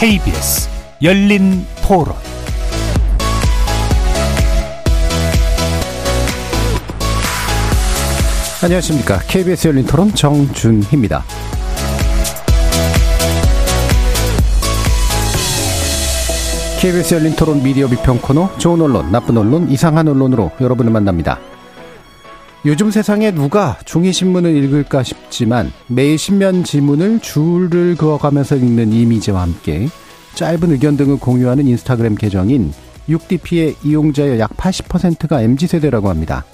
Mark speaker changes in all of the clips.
Speaker 1: KBS 열린 토론
Speaker 2: 안녕하십니까. KBS 열린 토론 정준희입니다. KBS 열린 토론 미디어 비평 코너 좋은 언론, 나쁜 언론, 이상한 언론으로 여러분을 만납니다. 요즘 세상에 누가 종이신문을 읽을까 싶지만 매일 신면 지문을 줄을 그어가면서 읽는 이미지와 함께 짧은 의견 등을 공유하는 인스타그램 계정인 6DP의 이용자의 약 80%가 MZ세대라고 합니다.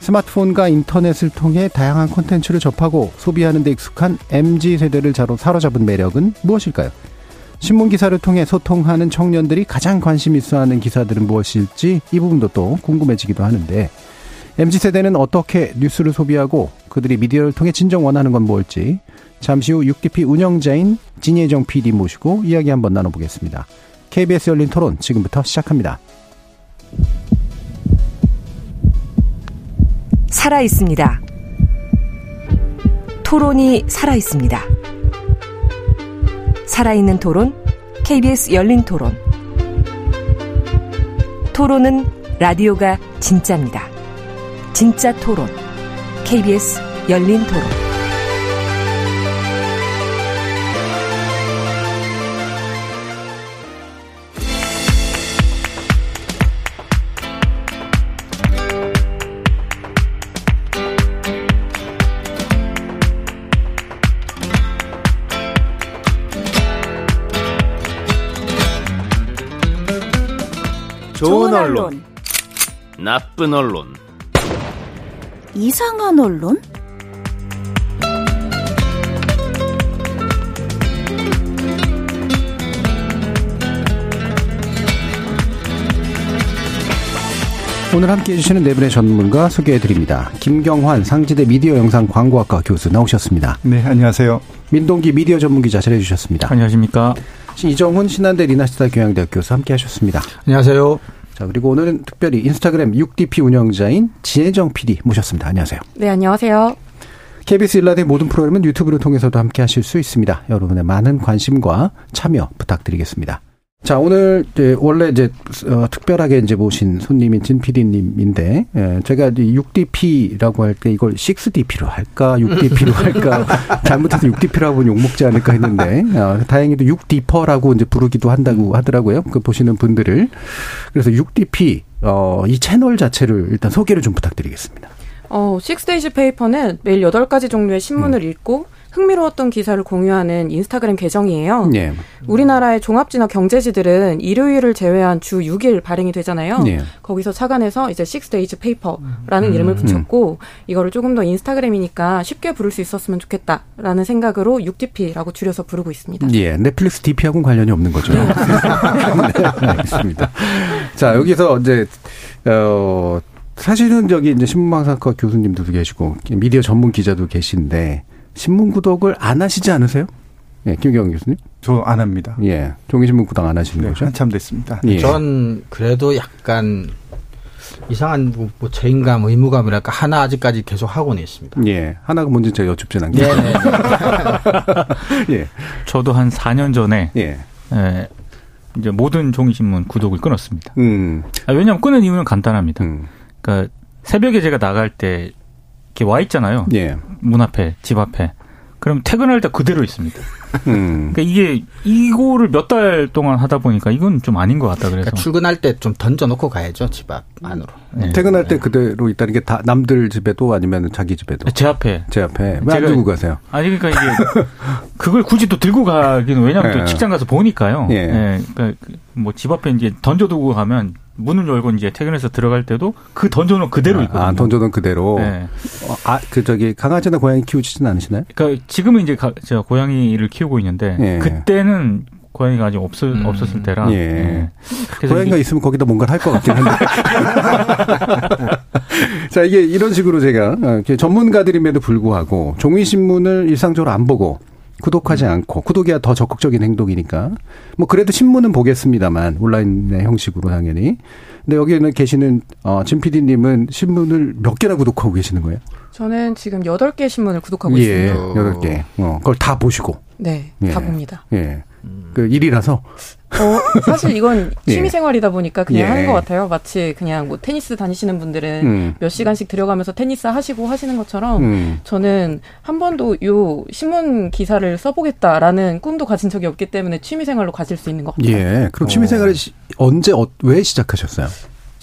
Speaker 2: 스마트폰과 인터넷을 통해 다양한 콘텐츠를 접하고 소비하는 데 익숙한 MZ세대를 자로 사로잡은 매력은 무엇일까요? 신문 기사를 통해 소통하는 청년들이 가장 관심 있어 하는 기사들은 무엇일지 이 부분도 또 궁금해지기도 하는데 MZ세대는 어떻게 뉴스를 소비하고 그들이 미디어를 통해 진정 원하는 건 뭘지 잠시 후 6DP 운영자인 진예정 PD 모시고 이야기 한번 나눠보겠습니다. KBS 열린 토론 지금부터 시작합니다.
Speaker 3: 살아 있습니다. 토론이 살아 있습니다. 살아있는 토론, KBS 열린 토론. 토론은 라디오가 진짜입니다. 진짜 토론, KBS 열린 토론.
Speaker 4: 좋은 언론, 나쁜 언론,
Speaker 5: 이상한 언론?
Speaker 2: 오늘 함께 해주시는 네 분의 전문가 소개해드립니다. 김경환 상지대 미디어 영상 광고학과 교수 나오셨습니다.
Speaker 6: 네, 안녕하세요.
Speaker 2: 민동기 미디어 전문기자 자리해주셨습니다.
Speaker 7: 안녕하십니까.
Speaker 2: 이정훈 신한대 리나시타 교양대학 교수 함께 하셨습니다.
Speaker 8: 안녕하세요.
Speaker 2: 자, 그리고 오늘은 특별히 인스타그램 6DP 운영자인 진혜정 PD 모셨습니다. 안녕하세요.
Speaker 9: 네, 안녕하세요.
Speaker 2: KBS 일라드의 모든 프로그램은 유튜브를 통해서도 함께 하실 수 있습니다. 여러분의 많은 관심과 참여 부탁드리겠습니다. 자, 오늘 이제 원래 이제 어, 특별하게 이제 모신 손님인 진 PD님인데 예, 제가 이제 6DP라고 할 때 이걸 6DP로 할까, 6DP로 할까 잘못해서 6DP라고 하면 욕 먹지 않을까 했는데 어, 다행히도 6디퍼라고 이제 부르기도 한다고 하더라고요. 그 보시는 분들을 그래서 6DP 어, 이 채널 자체를 일단 소개를 좀 부탁드리겠습니다.
Speaker 9: 어, 식스데이즈 페이퍼는 매일 8가지 종류의 신문을 음. 읽고 흥미로웠던 기사를 공유하는 인스타그램 계정이에요. 네. 우리나라의 종합지나 경제지들은 일요일을 제외한 주 6일 발행이 되잖아요. 네. 거기서 착안해서 이제 Six Days Paper라는 음. 이름을 붙였고 이거를 조금 더 인스타그램이니까 쉽게 부를 수 있었으면 좋겠다라는 생각으로 6DP라고 줄여서 부르고 있습니다.
Speaker 2: 예, 넷플릭스 DP하고는 관련이 없는 거죠. 네, 네 알겠습니다. 자, 여기서 이제 어 사실은 저기 이제 신문방송학과 교수님들도 계시고 미디어 전문 기자도 계신데 신문 구독을 안 하시지 않으세요? 예, 김경영 교수님?
Speaker 6: 저 안 합니다.
Speaker 2: 예. 종이신문 구독 안 하시는
Speaker 6: 네,
Speaker 2: 거죠?
Speaker 6: 한참 됐습니다.
Speaker 8: 예. 전 그래도 약간 이상한 뭐, 뭐 책임감, 의무감이랄까 하나 아직까지 계속 하고는 있습니다.
Speaker 2: 예. 하나가 뭔지 제가 여쭙진 않겠습니다. 네.
Speaker 7: 예. 저도 한 4년 전에 예. 예. 이제 모든 종이신문 구독을 끊었습니다. 음. 아, 왜냐하면 끊은 이유는 간단합니다. 음. 그러니까 새벽에 제가 나갈 때 이렇게 와 있잖아요. 예. 문 앞에, 집 앞에. 그럼 퇴근할 때 그대로 있습니다. 음. 그러니까 이게 이거를 몇 달 동안 하다 보니까 이건 좀 아닌 것 같다 그래서 그러니까
Speaker 8: 출근할 때 좀 던져놓고 가야죠 집 앞 안으로.
Speaker 2: 네. 퇴근할 때 그대로 있다는 게 다 남들 집에도 아니면 자기 집에도.
Speaker 7: 제 앞에.
Speaker 2: 제 앞에. 왜 안 들고 가세요?
Speaker 7: 아니 그러니까 이게 그걸 굳이 또 들고 가기는 왜냐하면 네. 또 직장 가서 보니까요. 예. 네. 그러니까 뭐 집 앞에 이제 던져두고 가면 문을 열고 이제 퇴근해서 들어갈 때도 그 던져놓은 그대로 아, 있거든요.
Speaker 2: 아, 던져놓은 그대로. 네. 어, 아, 그 저기 강아지나 고양이 키우시진 않으시나요?
Speaker 7: 그러니까 지금은 이제 가, 제가 고양이를 키우고 있는데 예. 그때는 고양이가 아직 없, 음. 없었을 때라. 예.
Speaker 2: 예. 고양이가 이게... 있으면 거기다 뭔가를 할 것 같긴 한데. 자, 이게 이런 식으로 제가 어, 전문가들임에도 불구하고 종이신문을 일상적으로 안 보고 구독하지 음. 않고 구독이야 더 적극적인 행동이니까 뭐 그래도 신문은 보겠습니다만 온라인의 형식으로 당연히 근데 여기는 계시는 어, 진 PD님은 신문을 몇 개나 구독하고 계시는 거예요?
Speaker 9: 저는 지금 8개 신문을 구독하고
Speaker 2: 예,
Speaker 9: 있습니다.
Speaker 2: 8개. 어, 그걸 다 보시고.
Speaker 9: 네, 예. 다 봅니다.
Speaker 2: 예. 그 일이라서.
Speaker 9: 어, 사실 이건 예. 취미 생활이다 보니까 그냥 예. 하는 것 같아요. 마치 그냥 뭐 테니스 다니시는 분들은 음. 몇 시간씩 들어가면서 테니스 하시고 하시는 것처럼 음. 저는 한 번도 요 신문 기사를 써보겠다라는 꿈도 가진 적이 없기 때문에 취미 생활로 가질 수 있는 것 같아요.
Speaker 2: 예. 그럼 취미 생활을 어. 언제, 어, 왜 시작하셨어요?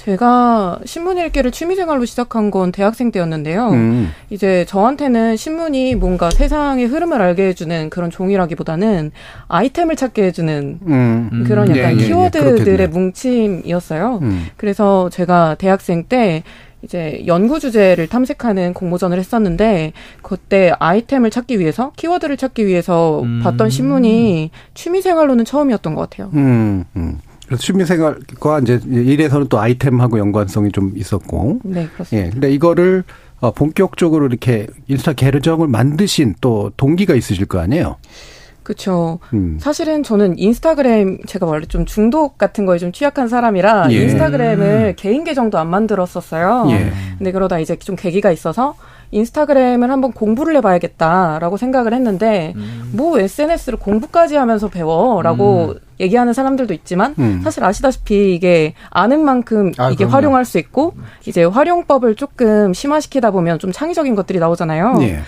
Speaker 9: 제가 신문 읽기를 취미생활로 시작한 건 대학생 때였는데요. 음. 이제 저한테는 신문이 뭔가 세상의 흐름을 알게 해주는 그런 종이라기보다는 아이템을 찾게 해주는 음. 그런 약간 예, 예, 예. 키워드들의 예, 뭉침이었어요. 음. 그래서 제가 대학생 때 이제 연구 주제를 탐색하는 공모전을 했었는데 그때 아이템을 찾기 위해서 키워드를 찾기 위해서 음. 봤던 신문이 취미 생활로는 처음이었던 것 같아요. 음,
Speaker 2: 음. 그래서 취미생활과 이제 일에서는 또 아이템하고 연관성이 좀 있었고.
Speaker 9: 네, 그렇습니다.
Speaker 2: 예. 근데 이거를 어, 본격적으로 이렇게 인스타 계정을 만드신 또 동기가 있으실 거 아니에요?
Speaker 9: 그렇죠. 음. 사실은 저는 인스타그램 제가 원래 좀 중독 같은 거에 좀 취약한 사람이라 예. 인스타그램을 음. 개인 계정도 안 만들었었어요. 예. 근데 그러다 이제 좀 계기가 있어서 인스타그램을 한번 공부를 해봐야겠다라고 생각을 했는데 음. 뭐 SNS를 공부까지 하면서 배워라고 음. 얘기하는 사람들도 있지만 음. 사실 아시다시피 이게 아는 만큼 아, 이게 그럼요. 활용할 수 있고 이제 활용법을 조금 심화시키다 보면 좀 창의적인 것들이 나오잖아요. 예.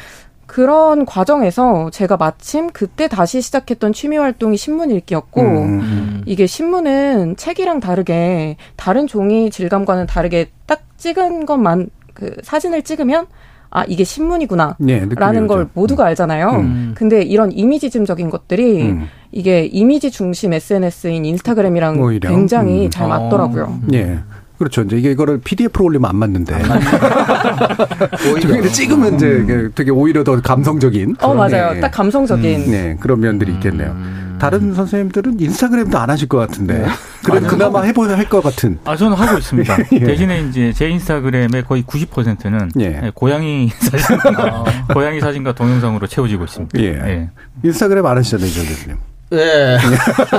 Speaker 9: 그런 과정에서 제가 마침 그때 다시 시작했던 취미 활동이 신문 읽기였고 음. 음. 이게 신문은 책이랑 다르게 다른 종이 질감과는 다르게 딱 찍은 것만 그 사진을 찍으면 아 이게 신문이구나라는 네, 걸 모두가 알잖아요. 음. 근데 이런 이미지즘적인 것들이 음. 이게 이미지 중심 SNS인 인스타그램이랑 오히려? 굉장히 음. 잘 맞더라고요. 어.
Speaker 2: 예. 그렇죠. 이제 이게 이거를 PDF로 올리면 안 맞는데. 오히려 찍으면 이제 음. 되게 오히려 더 감성적인.
Speaker 9: 어 맞아요. 네. 딱 감성적인.
Speaker 2: 음. 네 그런 면들이 있겠네요. 음. 다른 선생님들은 인스타그램도 안 하실 것 같은데. 네. 그래 그나마 해보야 할 것 같은.
Speaker 7: 아 저는 하고 있습니다. 예. 대신에 이제 제 인스타그램의 거의 90%는 예. 고양이 사진, 아. 고양이 사진과 동영상으로 채워지고 있습니다. 예. 예.
Speaker 2: 인스타그램 안 하시잖아요, 정 교수님.
Speaker 8: 예.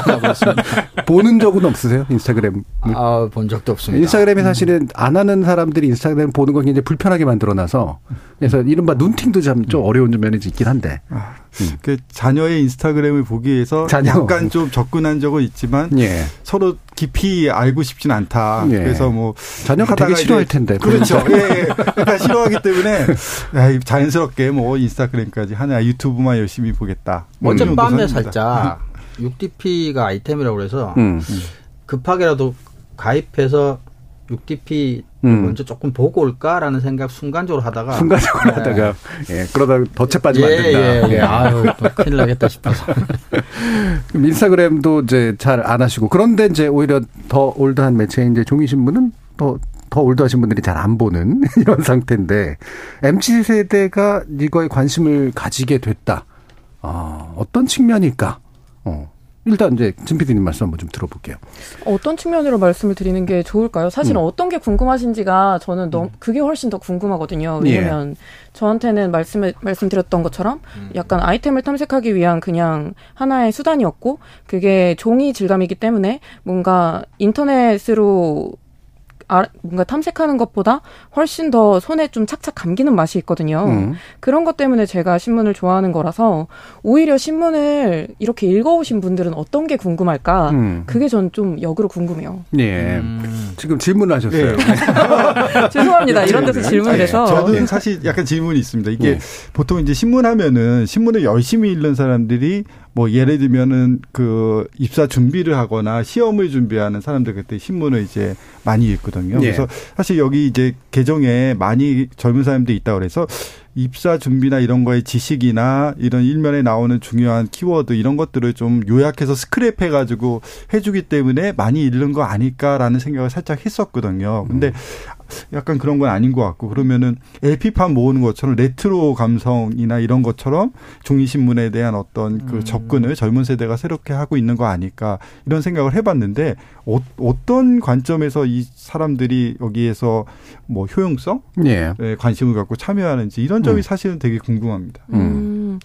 Speaker 2: 보는 적은 없으세요? 인스타그램?
Speaker 8: 아, 본 적도 없습니다.
Speaker 2: 인스타그램에 사실은 안 하는 사람들이 인스타그램 보는 거 굉장히 불편하게 만들어놔서 그래서 이른바 눈팅도 좀, 좀 어려운 면이 있긴 한데. 아,
Speaker 6: 음. 그 자녀의 인스타그램을 보기 위해서 자녀. 약간 좀 접근한 적은 있지만 예. 서로 깊이 알고 싶진 않다. 예. 그래서 뭐
Speaker 2: 자녀가 되게 싫어할 텐데.
Speaker 6: 그렇죠. 예, 예. 그러니까 싫어하기 때문에 자연스럽게 뭐 인스타그램까지 하냐 유튜브만 열심히 보겠다.
Speaker 8: 어젯밤에 살짝 6DP가 아이템이라고 그래서 음. 급하게라도 가입해서 6DP 음. 먼저 조금 보고 올까라는 생각 순간적으로 하다가
Speaker 2: 순간적으로 네. 하다가 예 그러다 덫에 빠지면 예, 안 된다.
Speaker 8: 예, 예. 예. 아유 큰일 나겠다 싶어서.
Speaker 2: 인스타그램도 이제 잘 안 하시고 그런데 이제 오히려 더 올드한 매체인 이제 종이 신문은 더 더 올드하신 분들이 잘 안 보는 이런 상태인데 MZ 세대가 이거에 관심을 가지게 됐다. 아, 어떤 측면일까? 어. 일단 이제 진 PD님 말씀 한번 좀 들어볼게요.
Speaker 9: 어떤 측면으로 말씀을 드리는 게 좋을까요? 사실은 음. 어떤 게 궁금하신지가 저는 너무 음. 그게 훨씬 더 궁금하거든요. 왜냐면 예. 저한테는 말씀을 말씀드렸던 것처럼 음. 약간 아이템을 탐색하기 위한 그냥 하나의 수단이었고 그게 종이 질감이기 때문에 뭔가 인터넷으로 아, 뭔가 탐색하는 것보다 훨씬 더 손에 좀 착착 감기는 맛이 있거든요. 음. 그런 것 때문에 제가 신문을 좋아하는 거라서 오히려 신문을 이렇게 읽어오신 분들은 어떤 게 궁금할까? 음. 그게 전 좀 역으로 궁금해요.
Speaker 2: 예. 음. 지금 질문을 하셨어요. 네.
Speaker 9: 죄송합니다. 이런 데서 질문을 해서.
Speaker 6: 저는 사실 약간 질문이 있습니다. 이게 네. 보통 이제 신문 하면은 신문을 열심히 읽는 사람들이 뭐 예를 들면은 그 입사 준비를 하거나 시험을 준비하는 사람들 그때 신문을 이제 많이 읽거든요. 네. 그래서 사실 여기 이제 계정에 많이 젊은 사람들이 있다 그래서 입사 준비나 이런 거에 지식이나 이런 일면에 나오는 중요한 키워드 이런 것들을 좀 요약해서 스크랩 해 가지고 해주기 때문에 많이 읽는 거 아닐까라는 생각을 살짝 했었거든요. 근데 음. 약간 그런 건 아닌 것 같고 그러면은 LP판 모으는 것처럼 레트로 감성이나 이런 것처럼 종이신문에 대한 어떤 그 음. 접근을 젊은 세대가 새롭게 하고 있는 거 아닐까 이런 생각을 해봤는데 어, 떤 관점에서 이 사람들이 여기에서 뭐 효용성 예. 에 관심을 갖고 참여하는지 이런 점이 음. 사실은 되게 궁금합니다. 음.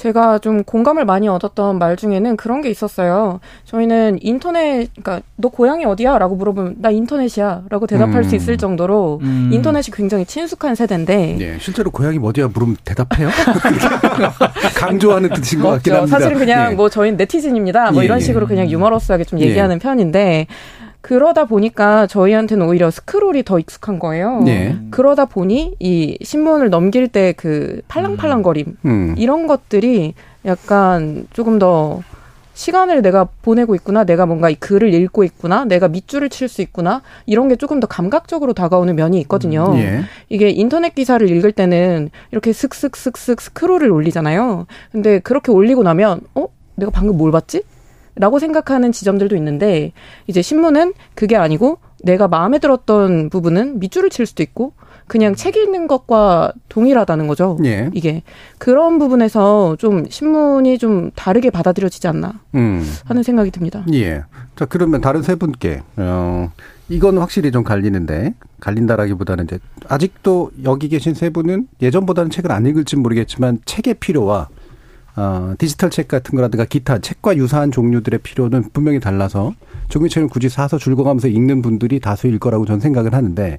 Speaker 9: 제가 좀 공감을 많이 얻었던 말 중에는 그런 게 있었어요. 저희는 인터넷, 그러니까 너 고향이 어디야?라고 물어보면 나 인터넷이야 라고 대답할 음. 수 있을 정도로 음. 인터넷이 굉장히 친숙한 세대인데.
Speaker 2: 네, 실제로 고향이 어디야 물으면 대답해요? 강조하는 뜻인 것 같긴 합니다.
Speaker 9: 사실은 그냥 네. 뭐 저희는 네티즌입니다. 뭐 예, 이런 예. 식으로 그냥 유머러스하게 좀 얘기하는 예. 편인데 그러다 보니까 저희한테는 오히려 스크롤이 더 익숙한 거예요. 네. 그러다 보니 이 신문을 넘길 때 그 팔랑팔랑거림 음. 이런 것들이 약간 조금 더 시간을 내가 보내고 있구나, 내가 뭔가 이 글을 읽고 있구나, 내가 밑줄을 칠 수 있구나, 이런 게 조금 더 감각적으로 다가오는 면이 있거든요. 음, 예. 이게 인터넷 기사를 읽을 때는 이렇게 슥슥슥슥 스크롤을 올리잖아요. 근데 그렇게 올리고 나면, 어? 내가 방금 뭘 봤지? 라고 생각하는 지점들도 있는데 이제 신문은 그게 아니고 내가 마음에 들었던 부분은 밑줄을 칠 수도 있고 그냥 책 읽는 것과 동일하다는 거죠. 예. 이게 그런 부분에서 좀 신문이 좀 다르게 받아들여지지 않나 음. 하는 생각이 듭니다.
Speaker 2: 예. 자 그러면 다른 세 분께 어, 이건 확실히 좀 갈리는데 갈린다라기보다는 이제 아직도 여기 계신 세 분은 예전보다는 책을 안 읽을지 모르겠지만 책의 필요와 어, 디지털 책 같은 거라든가 기타 책과 유사한 종류들의 필요는 분명히 달라서 종이책을 굳이 사서 줄거가면서 읽는 분들이 다수일 거라고 저는 생각을 하는데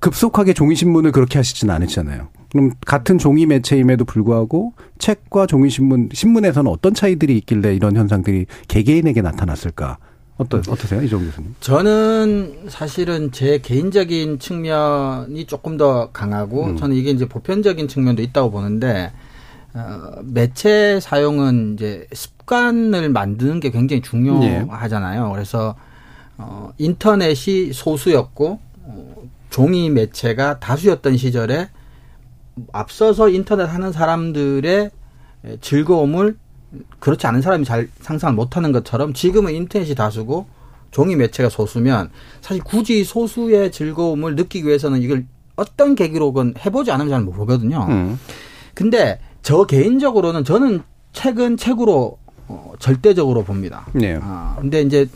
Speaker 2: 급속하게 종이신문을 그렇게 하시지는 않으시잖아요. 그럼 같은 종이 매체임에도 불구하고 책과 종이신문, 신문에서는 어떤 차이들이 있길래 이런 현상들이 개개인에게 나타났을까? 어떠, 어떠세요? 이종 교수님?
Speaker 8: 저는 사실은 제 개인적인 측면이 조금 더 강하고 음. 저는 이게 이제 보편적인 측면도 있다고 보는데 어, 매체 사용은 이제 습관을 만드는 게 굉장히 중요하잖아요. 그래서 어, 인터넷이 소수였고 어, 종이 매체가 다수였던 시절에 앞서서 인터넷 하는 사람들의 즐거움을 그렇지 않은 사람이 잘 상상을 못하는 것처럼 지금은 인터넷이 다수고 종이 매체가 소수면 사실 굳이 소수의 즐거움을 느끼기 위해서는 이걸 어떤 계기로건 해보지 않으면 잘 모르거든요. 음. 근데 저 개인적으로는 저는 책은 책으로 어, 절대적으로 봅니다. 네. 아, 근데 이제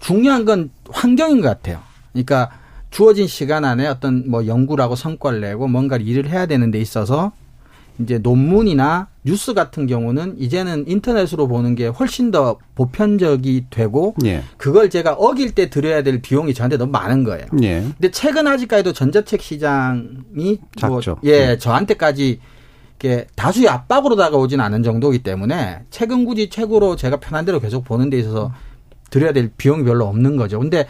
Speaker 8: 중요한 건 환경인 것 같아요. 그러니까 주어진 시간 안에 어떤 뭐 연구라고 성과를 내고 뭔가 일을 해야 되는 데 있어서 이제 논문이나 뉴스 같은 경우는 이제는 인터넷으로 보는 게 훨씬 더 보편적이 되고 예. 그걸 제가 어길 때 들여야 될 비용이 저한테 너무 많은 거예요. 예. 근데 최근 아직까지도 전자책 시장이 뭐 작죠. 뭐 예, 예, 저한테까지 다수의 압박으로 다가오진 않은 정도이기 때문에 책은 굳이 책으로 제가 편한 대로 계속 보는 데 있어서 들여야 될 비용이 별로 없는 거죠. 근데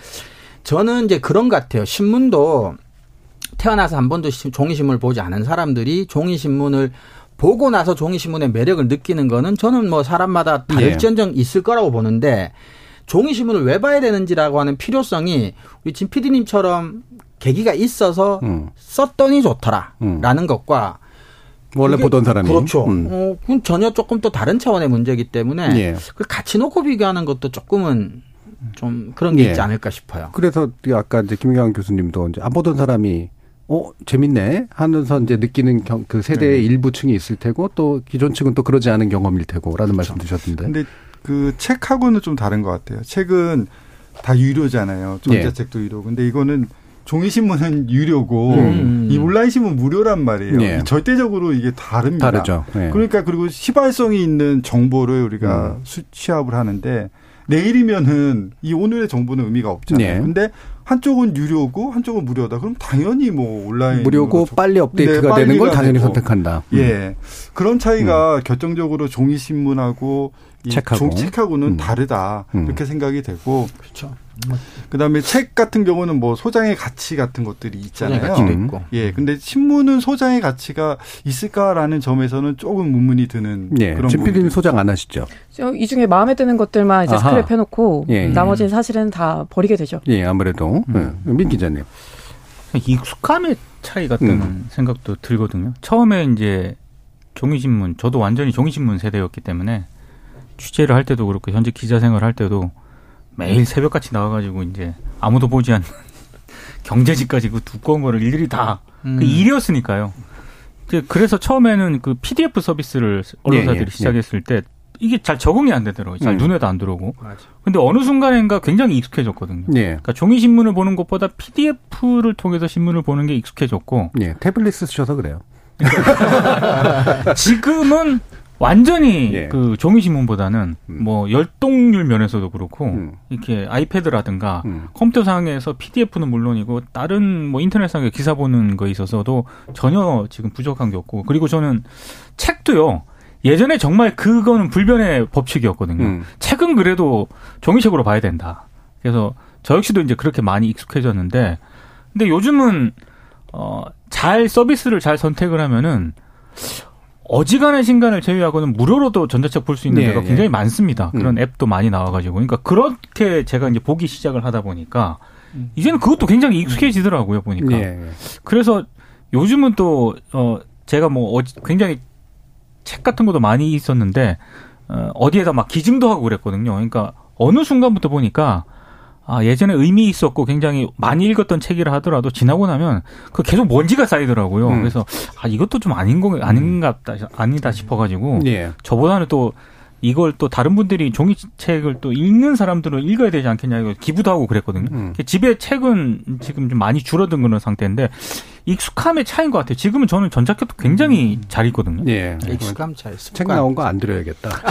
Speaker 8: 저는 이제 그런 것 같아요. 신문도 태어나서 한 번도 종이신문을 보지 않은 사람들이 종이신문을 보고 나서 종이신문의 매력을 느끼는 거는 저는 뭐 사람마다 다를지언정 예. 있을 거라고 보는데 종이신문을 왜 봐야 되는지라고 하는 필요성이 우리 진 PD님처럼 계기가 있어서 음. 썼더니 좋더라라는 음. 것과
Speaker 2: 원래 보던 사람이
Speaker 8: 그렇죠. 음. 어, 그건 전혀 조금 또 다른 차원의 문제이기 때문에 예. 그걸 같이 놓고 비교하는 것도 조금은 좀 그런 게 예. 있지 않을까 싶어요.
Speaker 2: 그래서 아까 이제 김경환 교수님도 이제 안 보던 사람이 어 재밌네 하면서 이제 느끼는 경, 그 세대의 네. 일부층이 있을 테고 또 기존 층은 또 그러지 않은 경험일 테고라는 그렇죠. 말씀 드셨던데.
Speaker 6: 근데 그 책하고는 좀 다른 것 같아요. 책은 다 유료잖아요. 전자책도 예. 유료. 근데 이거는 종이신문은 유료고 음. 이 온라인 신문 무료란 말이에요. 네. 절대적으로 이게 다릅니다.
Speaker 2: 다르죠.
Speaker 6: 네. 그러니까 그리고 시발성이 있는 정보를 우리가 음. 취합을 하는데 내일이면은 이 오늘의 정보는 의미가 없잖아요. 네. 근데 한쪽은 유료고 한쪽은 무료다. 그럼 당연히 뭐 온라인
Speaker 2: 무료고 빨리 업데이트가 네, 되는 걸 당연히 되고. 선택한다.
Speaker 6: 음. 예. 그런 차이가 음. 결정적으로 종이 신문하고 책하고. 책하고는 음. 다르다. 음. 이렇게 생각이 되고
Speaker 8: 그렇죠.
Speaker 6: 그다음에 책 같은 경우는 뭐 소장의 가치 같은 것들이 있잖아요.
Speaker 8: 소장의 가치도 있고.
Speaker 6: 예. 근데 신문은 소장의 가치가 있을까라는 점에서는 조금 문문이 드는 예. 그런
Speaker 2: 진필님 소장 안 하시죠?
Speaker 9: 이 중에 마음에 드는 것들만 이제 스크랩 해놓고 예. 나머지는 사실은 다 버리게 되죠.
Speaker 2: 예, 아무래도 음. 예. 민 기자님.
Speaker 7: 익숙함의 차이 같은 음. 생각도 들거든요. 처음에 이제 종이신문, 저도 완전히 종이신문 세대였기 때문에 취재를 할 때도 그렇고 현재 기자 생활 할 때도 매일 새벽같이 나와가지고 이제 아무도 보지 않는 경제지까지 그 두꺼운 거를 일일이 다그 음. 그 일이었으니까요. 그래서 처음에는 그 PDF 서비스를 언론사들이 예, 예, 시작했을 예. 때 이게 잘 적응이 안 되더라고요. 잘 음. 눈에도 안 들어오고. 맞아. 근데 어느 순간인가 굉장히 익숙해졌거든요. 예. 그러니까 종이 신문을 보는 것보다 PDF를 통해서 신문을 보는 게 익숙해졌고.
Speaker 2: 예. 태블릿 쓰셔서 그래요.
Speaker 7: 지금은 완전히 예. 그 종이신문보다는 음. 뭐 열동률 면에서도 그렇고 음. 이렇게 아이패드라든가 음. 컴퓨터상에서 PDF는 물론이고 다른 뭐 인터넷상에 기사 보는 거에 있어서도 전혀 지금 부족한 게 없고 그리고 저는 책도요. 예전에 정말 그거는 불변의 법칙이었거든요. 음. 책은 그래도 종이책으로 봐야 된다. 그래서 저 역시도 이제 그렇게 많이 익숙해졌는데 근데 요즘은 어 잘 서비스를 잘 선택을 하면은 어지간한 신간을 제외하고는 무료로도 전자책 볼 수 있는 네, 데가 굉장히 네. 많습니다. 그런 음. 앱도 많이 나와가지고. 그러니까 그렇게 제가 이제 보기 시작을 하다 보니까 음. 이제는 그것도 굉장히 익숙해지더라고요, 보니까. 네. 그래서 요즘은 또, 어, 제가 뭐, 어, 굉장히 책 같은 것도 많이 있었는데, 어, 어디에다 막 기증도 하고 그랬거든요. 그러니까 어느 순간부터 보니까 아, 예전에 의미 있었고 굉장히 많이 읽었던 책이라 하더라도 지나고 나면 그 계속 먼지가 쌓이더라고요. 음. 그래서 아, 이것도 좀 아닌 거 아닌갑다 아니다 싶어 가지고 예. 저보다는 또 이걸 또 다른 분들이 종이책을 또 읽는 사람들은 읽어야 되지 않겠냐 이거 기부도 하고 그랬거든요. 음. 집에 책은 지금 좀 많이 줄어든 그런 상태인데 익숙함의 차이인 것 같아요. 지금은 저는 전자책도 굉장히 음. 잘 읽거든요.
Speaker 8: 예. 익숙함 차이.
Speaker 2: 책 나온 거 안 드려야겠다.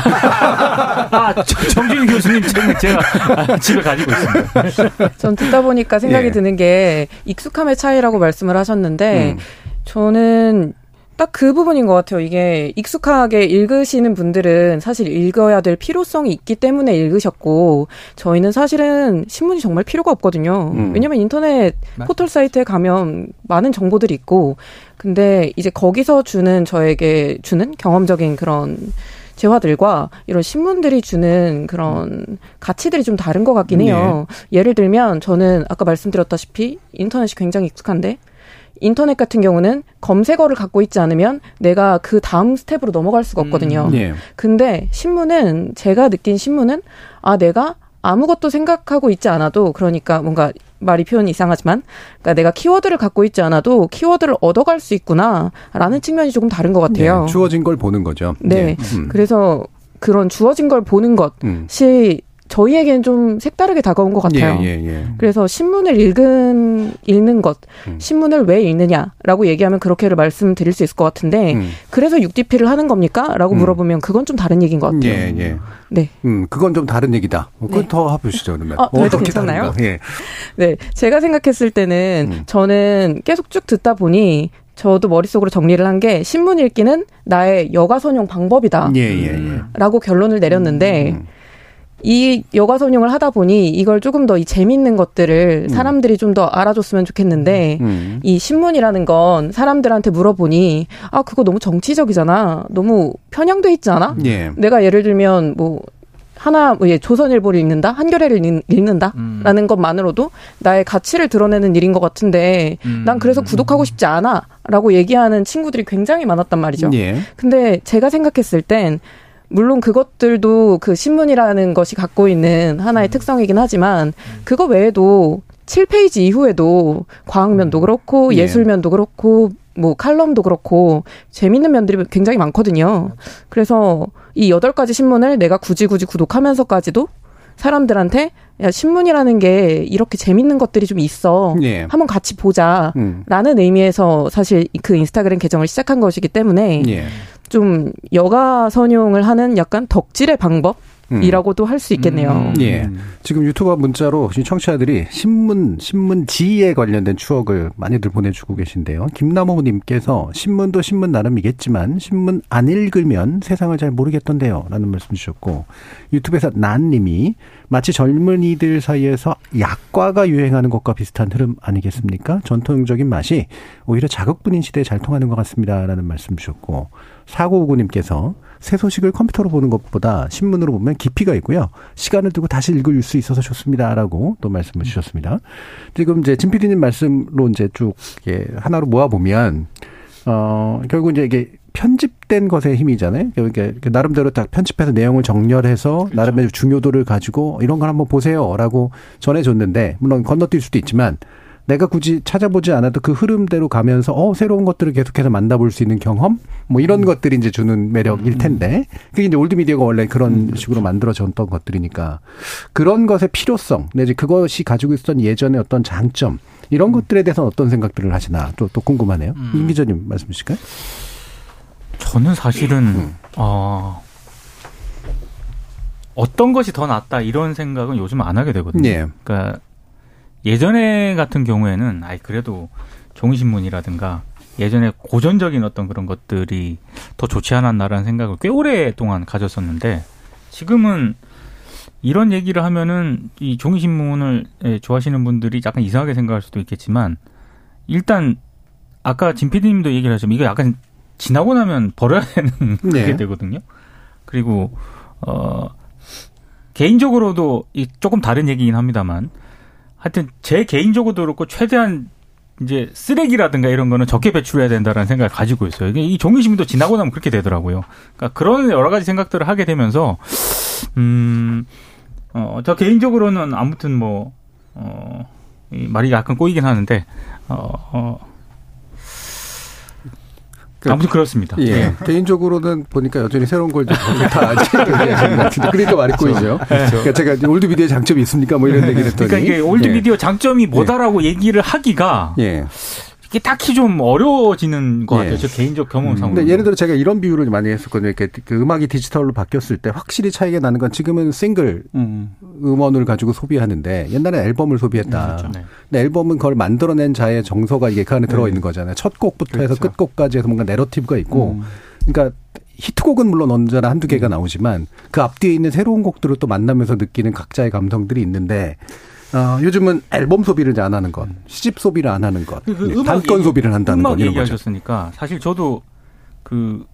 Speaker 7: 아, 정진 교수님 책은 제가 집에 가지고 있습니다.
Speaker 9: 전 듣다 보니까 생각이 예. 드는 게 익숙함의 차이라고 말씀을 하셨는데 음. 저는 딱 그 부분인 것 같아요. 이게 익숙하게 읽으시는 분들은 사실 읽어야 될 필요성이 있기 때문에 읽으셨고 저희는 사실은 신문이 정말 필요가 없거든요. 음. 왜냐면 인터넷 포털 사이트에 가면 많은 정보들이 있고 근데 이제 거기서 주는 저에게 주는 경험적인 그런 재화들과 이런 신문들이 주는 그런 가치들이 좀 다른 것 같긴 해요. 네. 예를 들면 저는 아까 말씀드렸다시피 인터넷이 굉장히 익숙한데 인터넷 같은 경우는 검색어를 갖고 있지 않으면 내가 그 다음 스텝으로 넘어갈 수가 없거든요. 음, 예. 근데 신문은 제가 느낀 신문은 아 내가 아무것도 생각하고 있지 않아도 그러니까 뭔가 말이 표현이 이상하지만 그러니까 내가 키워드를 갖고 있지 않아도 키워드를 얻어갈 수 있구나라는 측면이 조금 다른 것 같아요.
Speaker 2: 네, 주어진 걸 보는 거죠.
Speaker 9: 네. 네. 음. 그래서 그런 주어진 걸 보는 것이 음. 저희에겐 좀 색다르게 다가온 것 같아요. 예, 예, 예. 그래서 신문을 읽은 읽는 것, 음. 신문을 왜 읽느냐라고 얘기하면 그렇게를 말씀드릴 수 있을 것 같은데 음. 그래서 6DP를 하는 겁니까?라고 음. 물어보면 그건 좀 다른 얘기인 것 같아요. 예, 예.
Speaker 2: 네. 음, 그건 좀 다른 얘기다. 뭐 그건 네. 더 해보시죠 그러면. 어,
Speaker 9: 어 괜찮나요? 예. 네, 제가 생각했을 때는 음. 저는 계속 쭉 듣다 보니 저도 머릿속으로 정리를 한 게 신문 읽기는 나의 여가 선용 방법이다. 예, 예, 예. 라고 결론을 내렸는데 음. 이 여가 선용을 하다 보니 이걸 조금 더 이 재밌는 것들을 음. 사람들이 좀더 알아줬으면 좋겠는데 음. 이 신문이라는 건 사람들한테 물어보니 아 그거 너무 정치적이잖아 너무 편향돼 있지 않아 예. 내가 예를 들면 뭐 하나 뭐 예, 조선일보를 읽는다 한겨레를 읽 는다라는 음. 것만으로도 나의 가치를 드러내는 일인 것 같은데 음. 난 그래서 구독하고 싶지 않아라고 얘기하는 친구들이 굉장히 많았단 말이죠. 예. 근데 제가 생각했을 땐 물론 그것들도 그 신문이라는 것이 갖고 있는 하나의 음. 특성이긴 하지만 그거 외에도 7페이지 이후에도 과학면도 그렇고 예. 예술면도 그렇고 뭐 칼럼도 그렇고 재밌는 면들이 굉장히 많거든요. 그래서 이 여덟 가지 신문을 내가 굳이 굳이 구독하면서까지도 사람들한테 야 신문이라는 게 이렇게 재밌는 것들이 좀 있어. 예. 한번 같이 보자라는 음. 의미에서 사실 그 인스타그램 계정을 시작한 것이기 때문에 예. 좀 여가 선용을 하는 약간 덕질의 방법 이라고도 할 수 있겠네요. 음.
Speaker 2: 예. 지금 유튜버 문자로 청취자들이 신문, 신문지에 관련된 추억을 많이들 보내주고 계신데요. 김나무님께서 신문도 신문 나름이겠지만 신문 안 읽으면 세상을 잘 모르겠던데요. 라는 말씀 주셨고 유튜브에서 난님이 마치 젊은이들 사이에서 약과가 유행하는 것과 비슷한 흐름 아니겠습니까? 전통적인 맛이 오히려 자극분인 시대에 잘 통하는 것 같습니다. 라는 말씀 주셨고 사고오구님께서 새 소식을 컴퓨터로 보는 것보다 신문으로 보면 깊이가 있고요. 시간을 두고 다시 읽을 수 있어서 좋습니다라고 또 말씀을 주셨습니다. 지금 이제 진 PD님 말씀로 이제 쭉 예, 하나로 모아 보면 어 결국 이제 이게 편집된 것의 힘이잖아요. 그러니까 나름대로 딱 편집해서 내용을 정렬해서 그렇죠. 나름의 중요도를 가지고 이런 걸 한번 보세요라고 전해줬는데 물론 건너뛸 수도 있지만 내가 굳이 찾아보지 않아도 그 흐름대로 가면서 어 새로운 것들을 계속해서 만나볼 수 있는 경험 뭐 이런 음. 것들이 이제 주는 매력일 음. 텐데 그게 이제 old 미디어가 원래 그런 음. 식으로 만들어졌던 것들이니까 그런 것의 필요성 내지 그것이 가지고 있었던 예전의 어떤 장점 이런 음. 것들에 대해서는 어떤 생각들을 하시나 또 또 궁금하네요. 음. 임 기자님 말씀 주실까요?
Speaker 7: 저는 사실은 음. 어, 어떤 것이 더 낫다 이런 생각은 요즘 안 하게 되거든요. 예. 그러니까 예전에 같은 경우에는 아이 그래도 종이신문이라든가 예전에 고전적인 어떤 그런 것들이 더 좋지 않았나라는 생각을 꽤 오랫동안 가졌었는데 지금은 이런 얘기를 하면은 이 종이신문을 예, 좋아하시는 분들이 약간 이상하게 생각할 수도 있겠지만 일단 아까 진 PD님도 얘기를 하셨지만 이거 약간 지나고 나면 버려야 되는 네. 게 되거든요. 그리고 어 개인적으로도 이 조금 다른 얘기긴 합니다만 하여튼 제 개인적으로도 그렇고 최대한 이제 쓰레기라든가 이런 거는 적게 배출해야 된다라는 생각을 가지고 있어요. 이 종이신문도 지나고 나면 그렇게 되더라고요. 그러니까 그런 여러 가지 생각들을 하게 되면서 음, 어, 저 개인적으로는 아무튼 뭐, 어, 이 말이 약간 꼬이긴 하는데, 어, 어 그, 아무튼 그렇습니다.
Speaker 2: 예. 네. 개인적으로는 보니까 여전히 새로운 걸다 것 같은데. 그러니까 말이 꼬이죠. 그렇죠. 그러니까 제가 old 미디어의 장점이 있습니까? 뭐 이런 얘기를 했더니.
Speaker 7: 그러니까 이게 old 미디어 예. 장점이 뭐다라고 예. 얘기를 하기가 예. 이게 딱히 좀 어려워지는 것 같아요. 예. 저 개인적 경험상.
Speaker 2: 음. 근데 예를 들어 제가 이런 비유를 많이 했었거든요. 이렇게 그 음악이 디지털로 바뀌었을 때 확실히 차이가 나는 건 지금은 싱글 음. 음원을 가지고 소비하는데 옛날에 앨범을 소비했다. 음, 그렇죠. 네. 근데 앨범은 그걸 만들어낸 자의 정서가 이게 그 안에 들어 있는 네. 거잖아요. 첫 곡부터 그렇죠. 해서 끝곡까지 해서 뭔가 내러티브가 있고. 음. 그러니까 히트곡은 물론 언제나 한두 개가 음. 나오지만 그 앞뒤에 있는 새로운 곡들을 또 만나면서 느끼는 각자의 감성들이 있는데 어, 요즘은 앨범 소비를 안 하는 것, 시집 소비를 안 하는 것, 그, 그 단건 소비를 한다는 것
Speaker 7: 이런 얘기하셨으니까 사실 저도 그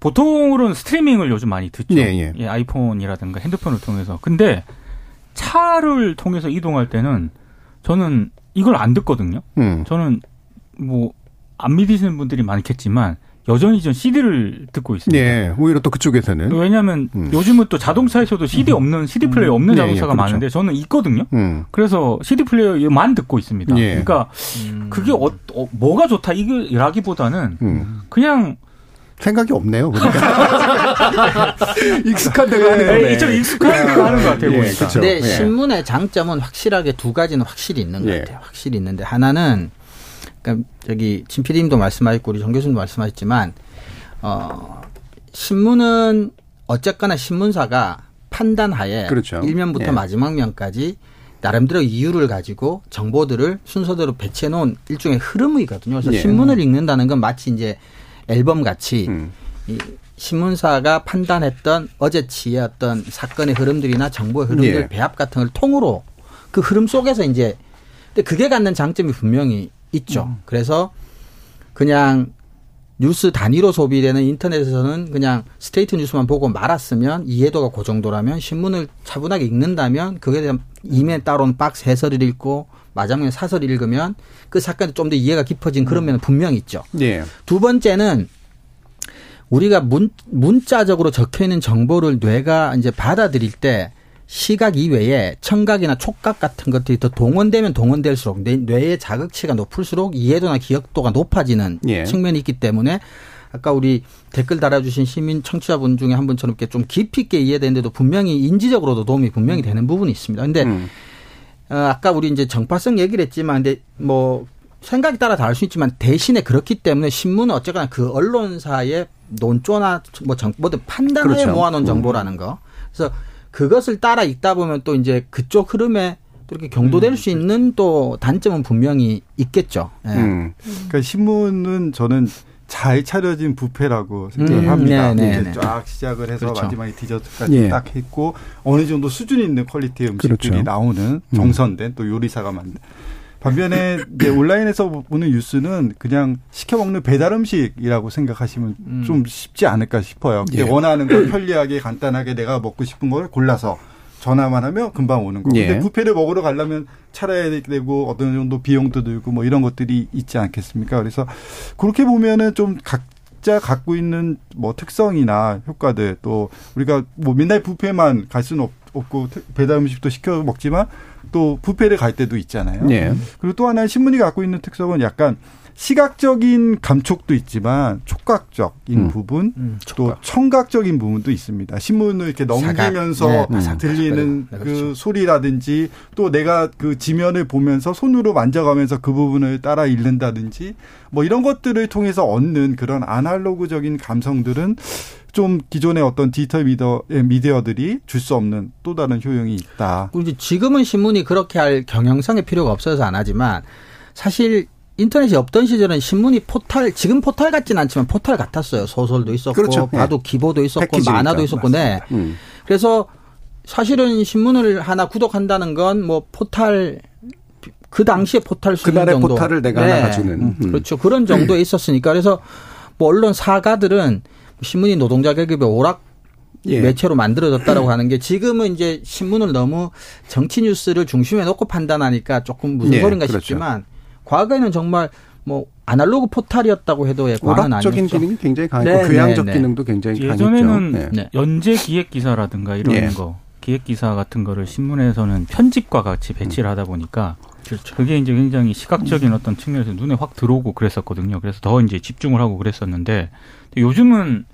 Speaker 7: 보통으로는 스트리밍을 요즘 많이 듣죠. 예, 예. 예, 아이폰이라든가 핸드폰을 통해서. 근데 차를 통해서 이동할 때는 저는 이걸 안 듣거든요. 음. 저는 뭐 안 믿으시는 분들이 많겠지만 여전히 전 CD를 듣고 있습니다.
Speaker 2: 네, 오히려 또 그쪽에서는
Speaker 7: 왜냐하면 음. 요즘은 또 자동차에서도 CD 음. 없는 CD 플레이어 음. 없는 네, 자동차가 네, 그렇죠. 많은데 저는 있거든요. 음. 그래서 CD 플레이어만 듣고 있습니다. 네. 그러니까 음. 그게 어, 어, 뭐가 좋다 이거라기보다는 음. 그냥
Speaker 2: 생각이 없네요. 그러니까. 익숙한 데가 하는 거네.
Speaker 7: 네, 좀 익숙한 데가 하는 것 같아요. 예,
Speaker 8: 보니까. 근데 예. 신문의 장점은 확실하게 두 가지는 확실히 있는 것 예. 같아요. 확실히 있는데 하나는 그러니까 저기 진 PD님도 말씀하셨고 우리 정 교수님도 말씀하셨지만 어 신문은 어쨌거나 신문사가 판단하에 그렇죠. 1면부터 예. 마지막 면까지 나름대로 이유를 가지고 정보들을 순서대로 배치해 놓은 일종의 흐름이거든요. 그래서 예. 신문을 읽는다는 건 마치 이제 앨범 같이 음. 이 신문사가 판단했던 어제치의 어떤 사건의 흐름들이나 정보의 흐름들 예. 배합 같은 걸 통으로 그 흐름 속에서 이제 근데 그게 갖는 장점이 분명히 있죠. 음. 그래서 그냥 뉴스 단위로 소비되는 인터넷에서는 그냥 straight 뉴스만 보고 말았으면 이해도가 그 정도라면 신문을 차분하게 읽는다면 그에 대한 이면 따로는 박스 해설을 읽고 마지막에 사설을 읽으면 그 사건이 좀 더 이해가 깊어진 그런 음. 면은 분명히 있죠. 네. 두 번째는 우리가 문, 문자적으로 적혀 있는 정보를 뇌가 이제 받아들일 때 시각 이외에 청각이나 촉각 같은 것들이 더 동원되면 동원될수록 뇌의 자극치가 높을수록 이해도나 기억도가 높아지는 예. 측면이 있기 때문에 아까 우리 댓글 달아주신 시민 청취자분 중에 한 분처럼 이렇게 좀 깊이 있게 이해되는데도 분명히 인지적으로도 도움이 분명히 음. 되는 부분이 있습니다. 근데 음. 어, 아까 우리 이제 정파성 얘기를 했지만 근데 뭐 생각에 따라 다를 수 있지만 대신에 그렇기 때문에 신문은 어쨌거나 그 언론사의 논조나 뭐 정, 뭐든 판단에 그렇죠. 모아놓은 음. 정보라는 거. 그래서 그것을 따라 읽다 보면 또 이제 그쪽 흐름에 또 이렇게 경도될 음. 수 있는 또 단점은 분명히 있겠죠. 예. 음.
Speaker 6: 그러니까 신문은 저는 잘 차려진 부페라고 생각을 음, 합니다. 네, 네, 네. 쫙 시작을 해서 그렇죠. 마지막에 디저트까지 예. 딱 했고 어느 정도 수준 있는 퀄리티의 음식들이 그렇죠. 나오는 음. 정선된 또 요리사가 만든 반면에 이제 온라인에서 보는 뉴스는 그냥 시켜 먹는 배달 음식이라고 생각하시면 음. 좀 쉽지 않을까 싶어요. 예. 원하는 걸 편리하게 간단하게 내가 먹고 싶은 걸 골라서 전화만 하면 금방 오는 거. 예. 근데 뷔페를 먹으러 가려면 차려야 되고 어떤 정도 비용도 들고 뭐 이런 것들이 있지 않겠습니까? 그래서 그렇게 보면은 좀 각자 갖고 있는 뭐 특성이나 효과들 또 우리가 뭐 맨날 뷔페만 갈 수는 없 고 배달 음식도 시켜 먹지만 또 부페를 갈 때도 있잖아요. 네. 그리고 또 하나 신문이 갖고 있는 특성은 약간 시각적인 감촉도 있지만 촉각적인 음. 부분 음, 또 청각적인 부분도 있습니다. 신문을 이렇게 넘기면서 네, 음. 들리는 네, 그 그렇죠. 소리라든지 또 내가 그 지면을 보면서 손으로 만져가면서 그 부분을 따라 읽는다든지 뭐 이런 것들을 통해서 얻는 그런 아날로그적인 감성들은 좀 기존의 어떤 디지털 미디어, 미디어들이 줄 수 없는 또 다른 효용이 있다.
Speaker 8: 이제 지금은 신문이 그렇게 할 경영성의 필요가 없어서 안 하지만 사실 인터넷이 없던 시절은 신문이 포탈 지금 포탈 같지는 않지만 포탈 같았어요. 소설도 있었고 그렇죠. 바둑 네. 기보도 있었고. 만화도 있었고 네. 음. 그래서 사실은 신문을 하나 구독한다는 건 뭐 포탈 그 당시에 포탈 수준
Speaker 2: 그날의 정도. 포탈을 내가 네. 하나 가지는 음.
Speaker 8: 음. 그렇죠. 그런 정도에 있었으니까 그래서 뭐 언론 사가들은 신문이 노동자 계급의 오락 예. 매체로 만들어졌다라고 하는 게 지금은 이제 신문을 너무 정치 뉴스를 중심에 놓고 판단하니까 조금 무슨 예, 소린가 그렇죠. 싶지만 과거에는 정말 뭐 아날로그 포탈이었다고 해도 예,
Speaker 2: 과언은 아니었죠. 기능이 굉장히 강했고 네, 교양적 네, 네. 기능도 굉장히
Speaker 7: 예전에는 강했죠. 네. 연재 기획 기사라든가 이런 예. 거 기획 기사 같은 거를 신문에서는 편집과 같이 배치를 하다 보니까 그렇죠. 그게 이제 굉장히 시각적인 어떤 측면에서 눈에 확 들어오고 그랬었거든요. 그래서 더 이제 집중을 하고 그랬었는데 요즘은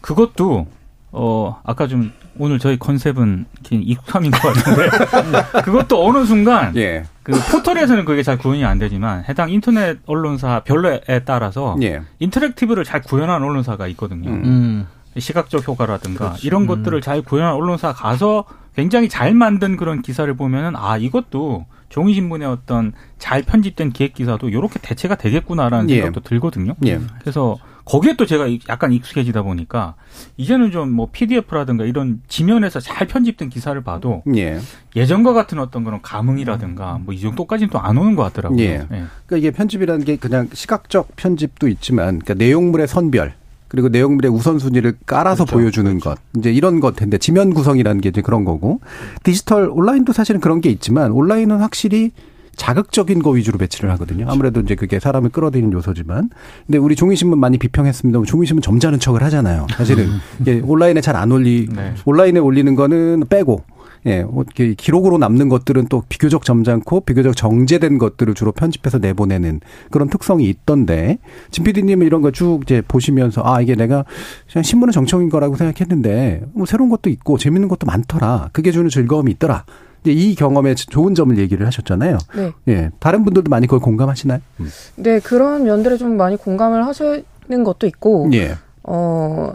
Speaker 7: 그것도 어 아까 좀 오늘 저희 컨셉은 익숙함인 것 같은데 그것도 어느 순간 예. 그 포털에서는 그게 잘 구현이 안 되지만 해당 인터넷 언론사 별로에 따라서 예. 인터랙티브를 잘 구현한 언론사가 있거든요. 음. 시각적 효과라든가 그렇지. 이런 음. 것들을 잘 구현한 언론사 가서 굉장히 잘 만든 그런 기사를 보면은 아 이것도 종이 신문의 어떤 잘 편집된 기획 기사도 이렇게 대체가 되겠구나라는 예. 생각도 들거든요. 예. 그래서 거기에 또 제가 약간 익숙해지다 보니까 이제는 좀 뭐 PDF라든가 이런 지면에서 잘 편집된 기사를 봐도 예. 전과 같은 어떤 그런 감흥이라든가 뭐 이 정도까지는 또 안 오는 것 같더라고요. 예. 예.
Speaker 2: 그러니까 이게 편집이라는 게 그냥 시각적 편집도 있지만 그러니까 내용물의 선별 그리고 내용물의 우선순위를 깔아서 그렇죠. 보여주는 그렇죠. 것. 이제 이런 것 텐데 지면 구성이라는 게 이제 그런 거고. 디지털 온라인도 사실은 그런 게 있지만 온라인은 확실히 자극적인 거 위주로 배치를 하거든요. 아무래도 이제 그게 사람을 끌어들이는 요소지만. 근데 우리 종이신문 많이 비평했습니다. 종이신문 점잖은 척을 하잖아요. 사실은 음. 이게 온라인에 잘 안 올리, 네. 온라인에 올리는 거는 빼고. 예, 뭐 기록으로 남는 것들은 또 비교적 점잖고 비교적 정제된 것들을 주로 편집해서 내보내는 그런 특성이 있던데 진 PD님은 이런 거 쭉 이제 보시면서 아 이게 내가 그냥 신문은 정청인 거라고 생각했는데 뭐 새로운 것도 있고 재밌는 것도 많더라. 그게 주는 즐거움이 있더라. 이 경험에 좋은 점을 얘기를 하셨잖아요. 네. 예. 다른 분들도 많이 그걸 공감하시나요? 음.
Speaker 9: 네, 그런 면들에 좀 많이 공감을 하시는 것도 있고, 예. 어,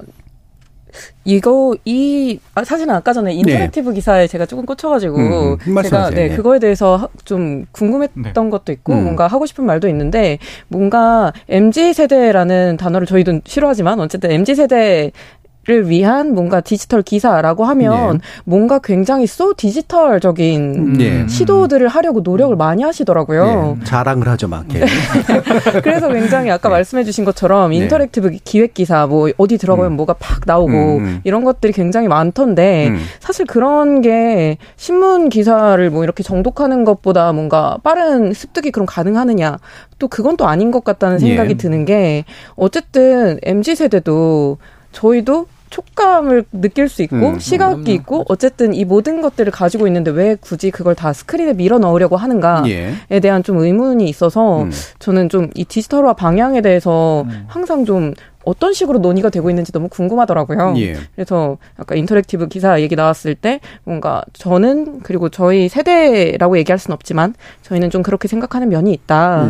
Speaker 9: 이거 이 아, 사실은 아까 전에 interactive 네. 기사에 제가 조금 꽂혀가지고 음, 음. 제가 네, 네 그거에 대해서 좀 궁금했던 네. 것도 있고 음. 뭔가 하고 싶은 말도 있는데 뭔가 MZ 세대라는 단어를 저희도 싫어하지만 어쨌든 MZ 세대를 위한 뭔가 디지털 기사라고 하면 네. 뭔가 굉장히 소 디지털적인 네. 시도들을 하려고 노력을 많이 하시더라고요.
Speaker 2: 네. 자랑을 하죠, 막.
Speaker 9: 그래서 굉장히 아까 네. 말씀해 주신 것처럼 네. interactive 기획 기사 뭐 어디 들어가면 음. 뭐가 팍 나오고 음, 음. 이런 것들이 굉장히 많던데 음. 사실 그런 게 신문 기사를 뭐 이렇게 정독하는 것보다 뭔가 빠른 습득이 그럼 가능하느냐 또 그건 또 아닌 것 같다는 생각이 예. 드는 게 어쨌든 MZ 세대도 저희도 촉감을 느낄 수 있고 음, 시각이 음, 있고 어쨌든 이 모든 것들을 가지고 있는데 왜 굳이 그걸 다 스크린에 밀어 넣으려고 하는가에 예. 대한 좀 의문이 있어서 음. 저는 좀 이 디지털화 방향에 대해서 음. 항상 좀 어떤 식으로 논의가 되고 있는지 너무 궁금하더라고요. 예. 그래서 아까 interactive 기사 얘기 나왔을 때 뭔가 저는 그리고 저희 세대라고 얘기할 수는 없지만 저희는 좀 그렇게 생각하는 면이 있다.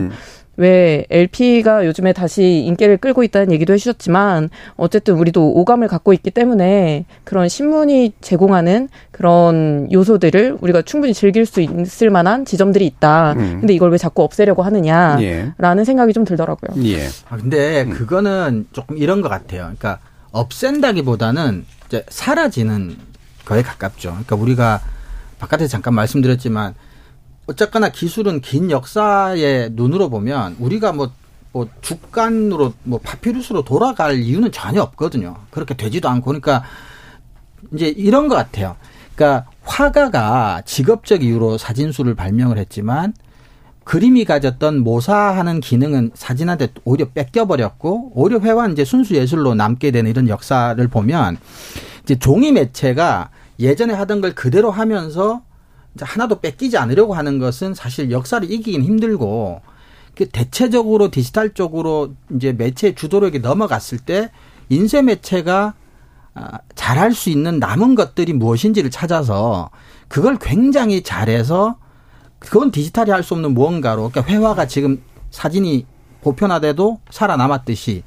Speaker 9: 음. 왜 LP가 요즘에 다시 인기를 끌고 있다는 얘기도 해주셨지만 어쨌든 우리도 오감을 갖고 있기 때문에 그런 신문이 제공하는 그런 요소들을 우리가 충분히 즐길 수 있을 만한 지점들이 있다. 음. 근데 이걸 왜 자꾸 없애려고 하느냐라는 예. 생각이 좀 들더라고요.
Speaker 8: 예. 아 근데 그거는 조금 이런 것 같아요. 그러니까 없앤다기보다는 이제 사라지는 거에 가깝죠. 그러니까 우리가 바깥에 잠깐 말씀드렸지만 어쨌거나 기술은 긴 역사의 눈으로 보면 우리가 뭐, 뭐 주간으로 뭐 파피루스로 돌아갈 이유는 전혀 없거든요. 그렇게 되지도 않고 그러니까 이제 이런 것 같아요. 그러니까 화가가 직업적 이유로 사진수를 발명을 했지만 그림이 가졌던 모사하는 기능은 사진한테 오히려 뺏겨버렸고 오히려 회화 이제 순수 예술로 남게 되는 이런 역사를 보면 이제 종이 매체가 예전에 하던 걸 그대로 하면서 하나도 뺏기지 않으려고 하는 것은 사실 역사를 이기긴 힘들고 그 대체적으로 디지털 쪽으로 이제 매체 주도력이 넘어갔을 때 인쇄 매체가 아, 잘할 수 있는 남은 것들이 무엇인지를 찾아서 그걸 굉장히 잘해서 그건 디지털이 할 수 없는 무언가로 그러니까 회화가 지금 사진이 보편화돼도 살아남았듯이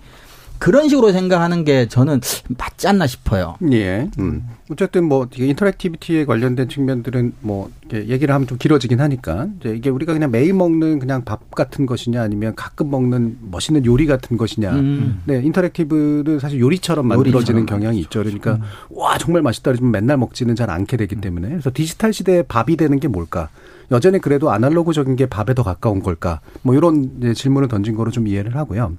Speaker 8: 그런 식으로 생각하는 게 저는 맞지 않나 싶어요.
Speaker 2: 예. 음. 어쨌든 뭐 인터랙티비티에 관련된 측면들은 뭐 얘기를 하면 좀 길어지긴 하니까 이제 이게 우리가 그냥 매일 먹는 그냥 밥 같은 것이냐 아니면 가끔 먹는 멋있는 요리 같은 것이냐. 음. 네, 인터랙티브는 사실 요리처럼 만들어지는 요리처럼. 경향이 있죠. 그러니까 음. 와 정말 맛있다 그러지만 맨날 먹지는 잘 않게 되기 때문에 그래서 디지털 시대에 밥이 되는 게 뭘까? 여전히 그래도 아날로그적인 게 밥에 더 가까운 걸까? 뭐 이런 질문을 던진 거로 좀 이해를 하고요.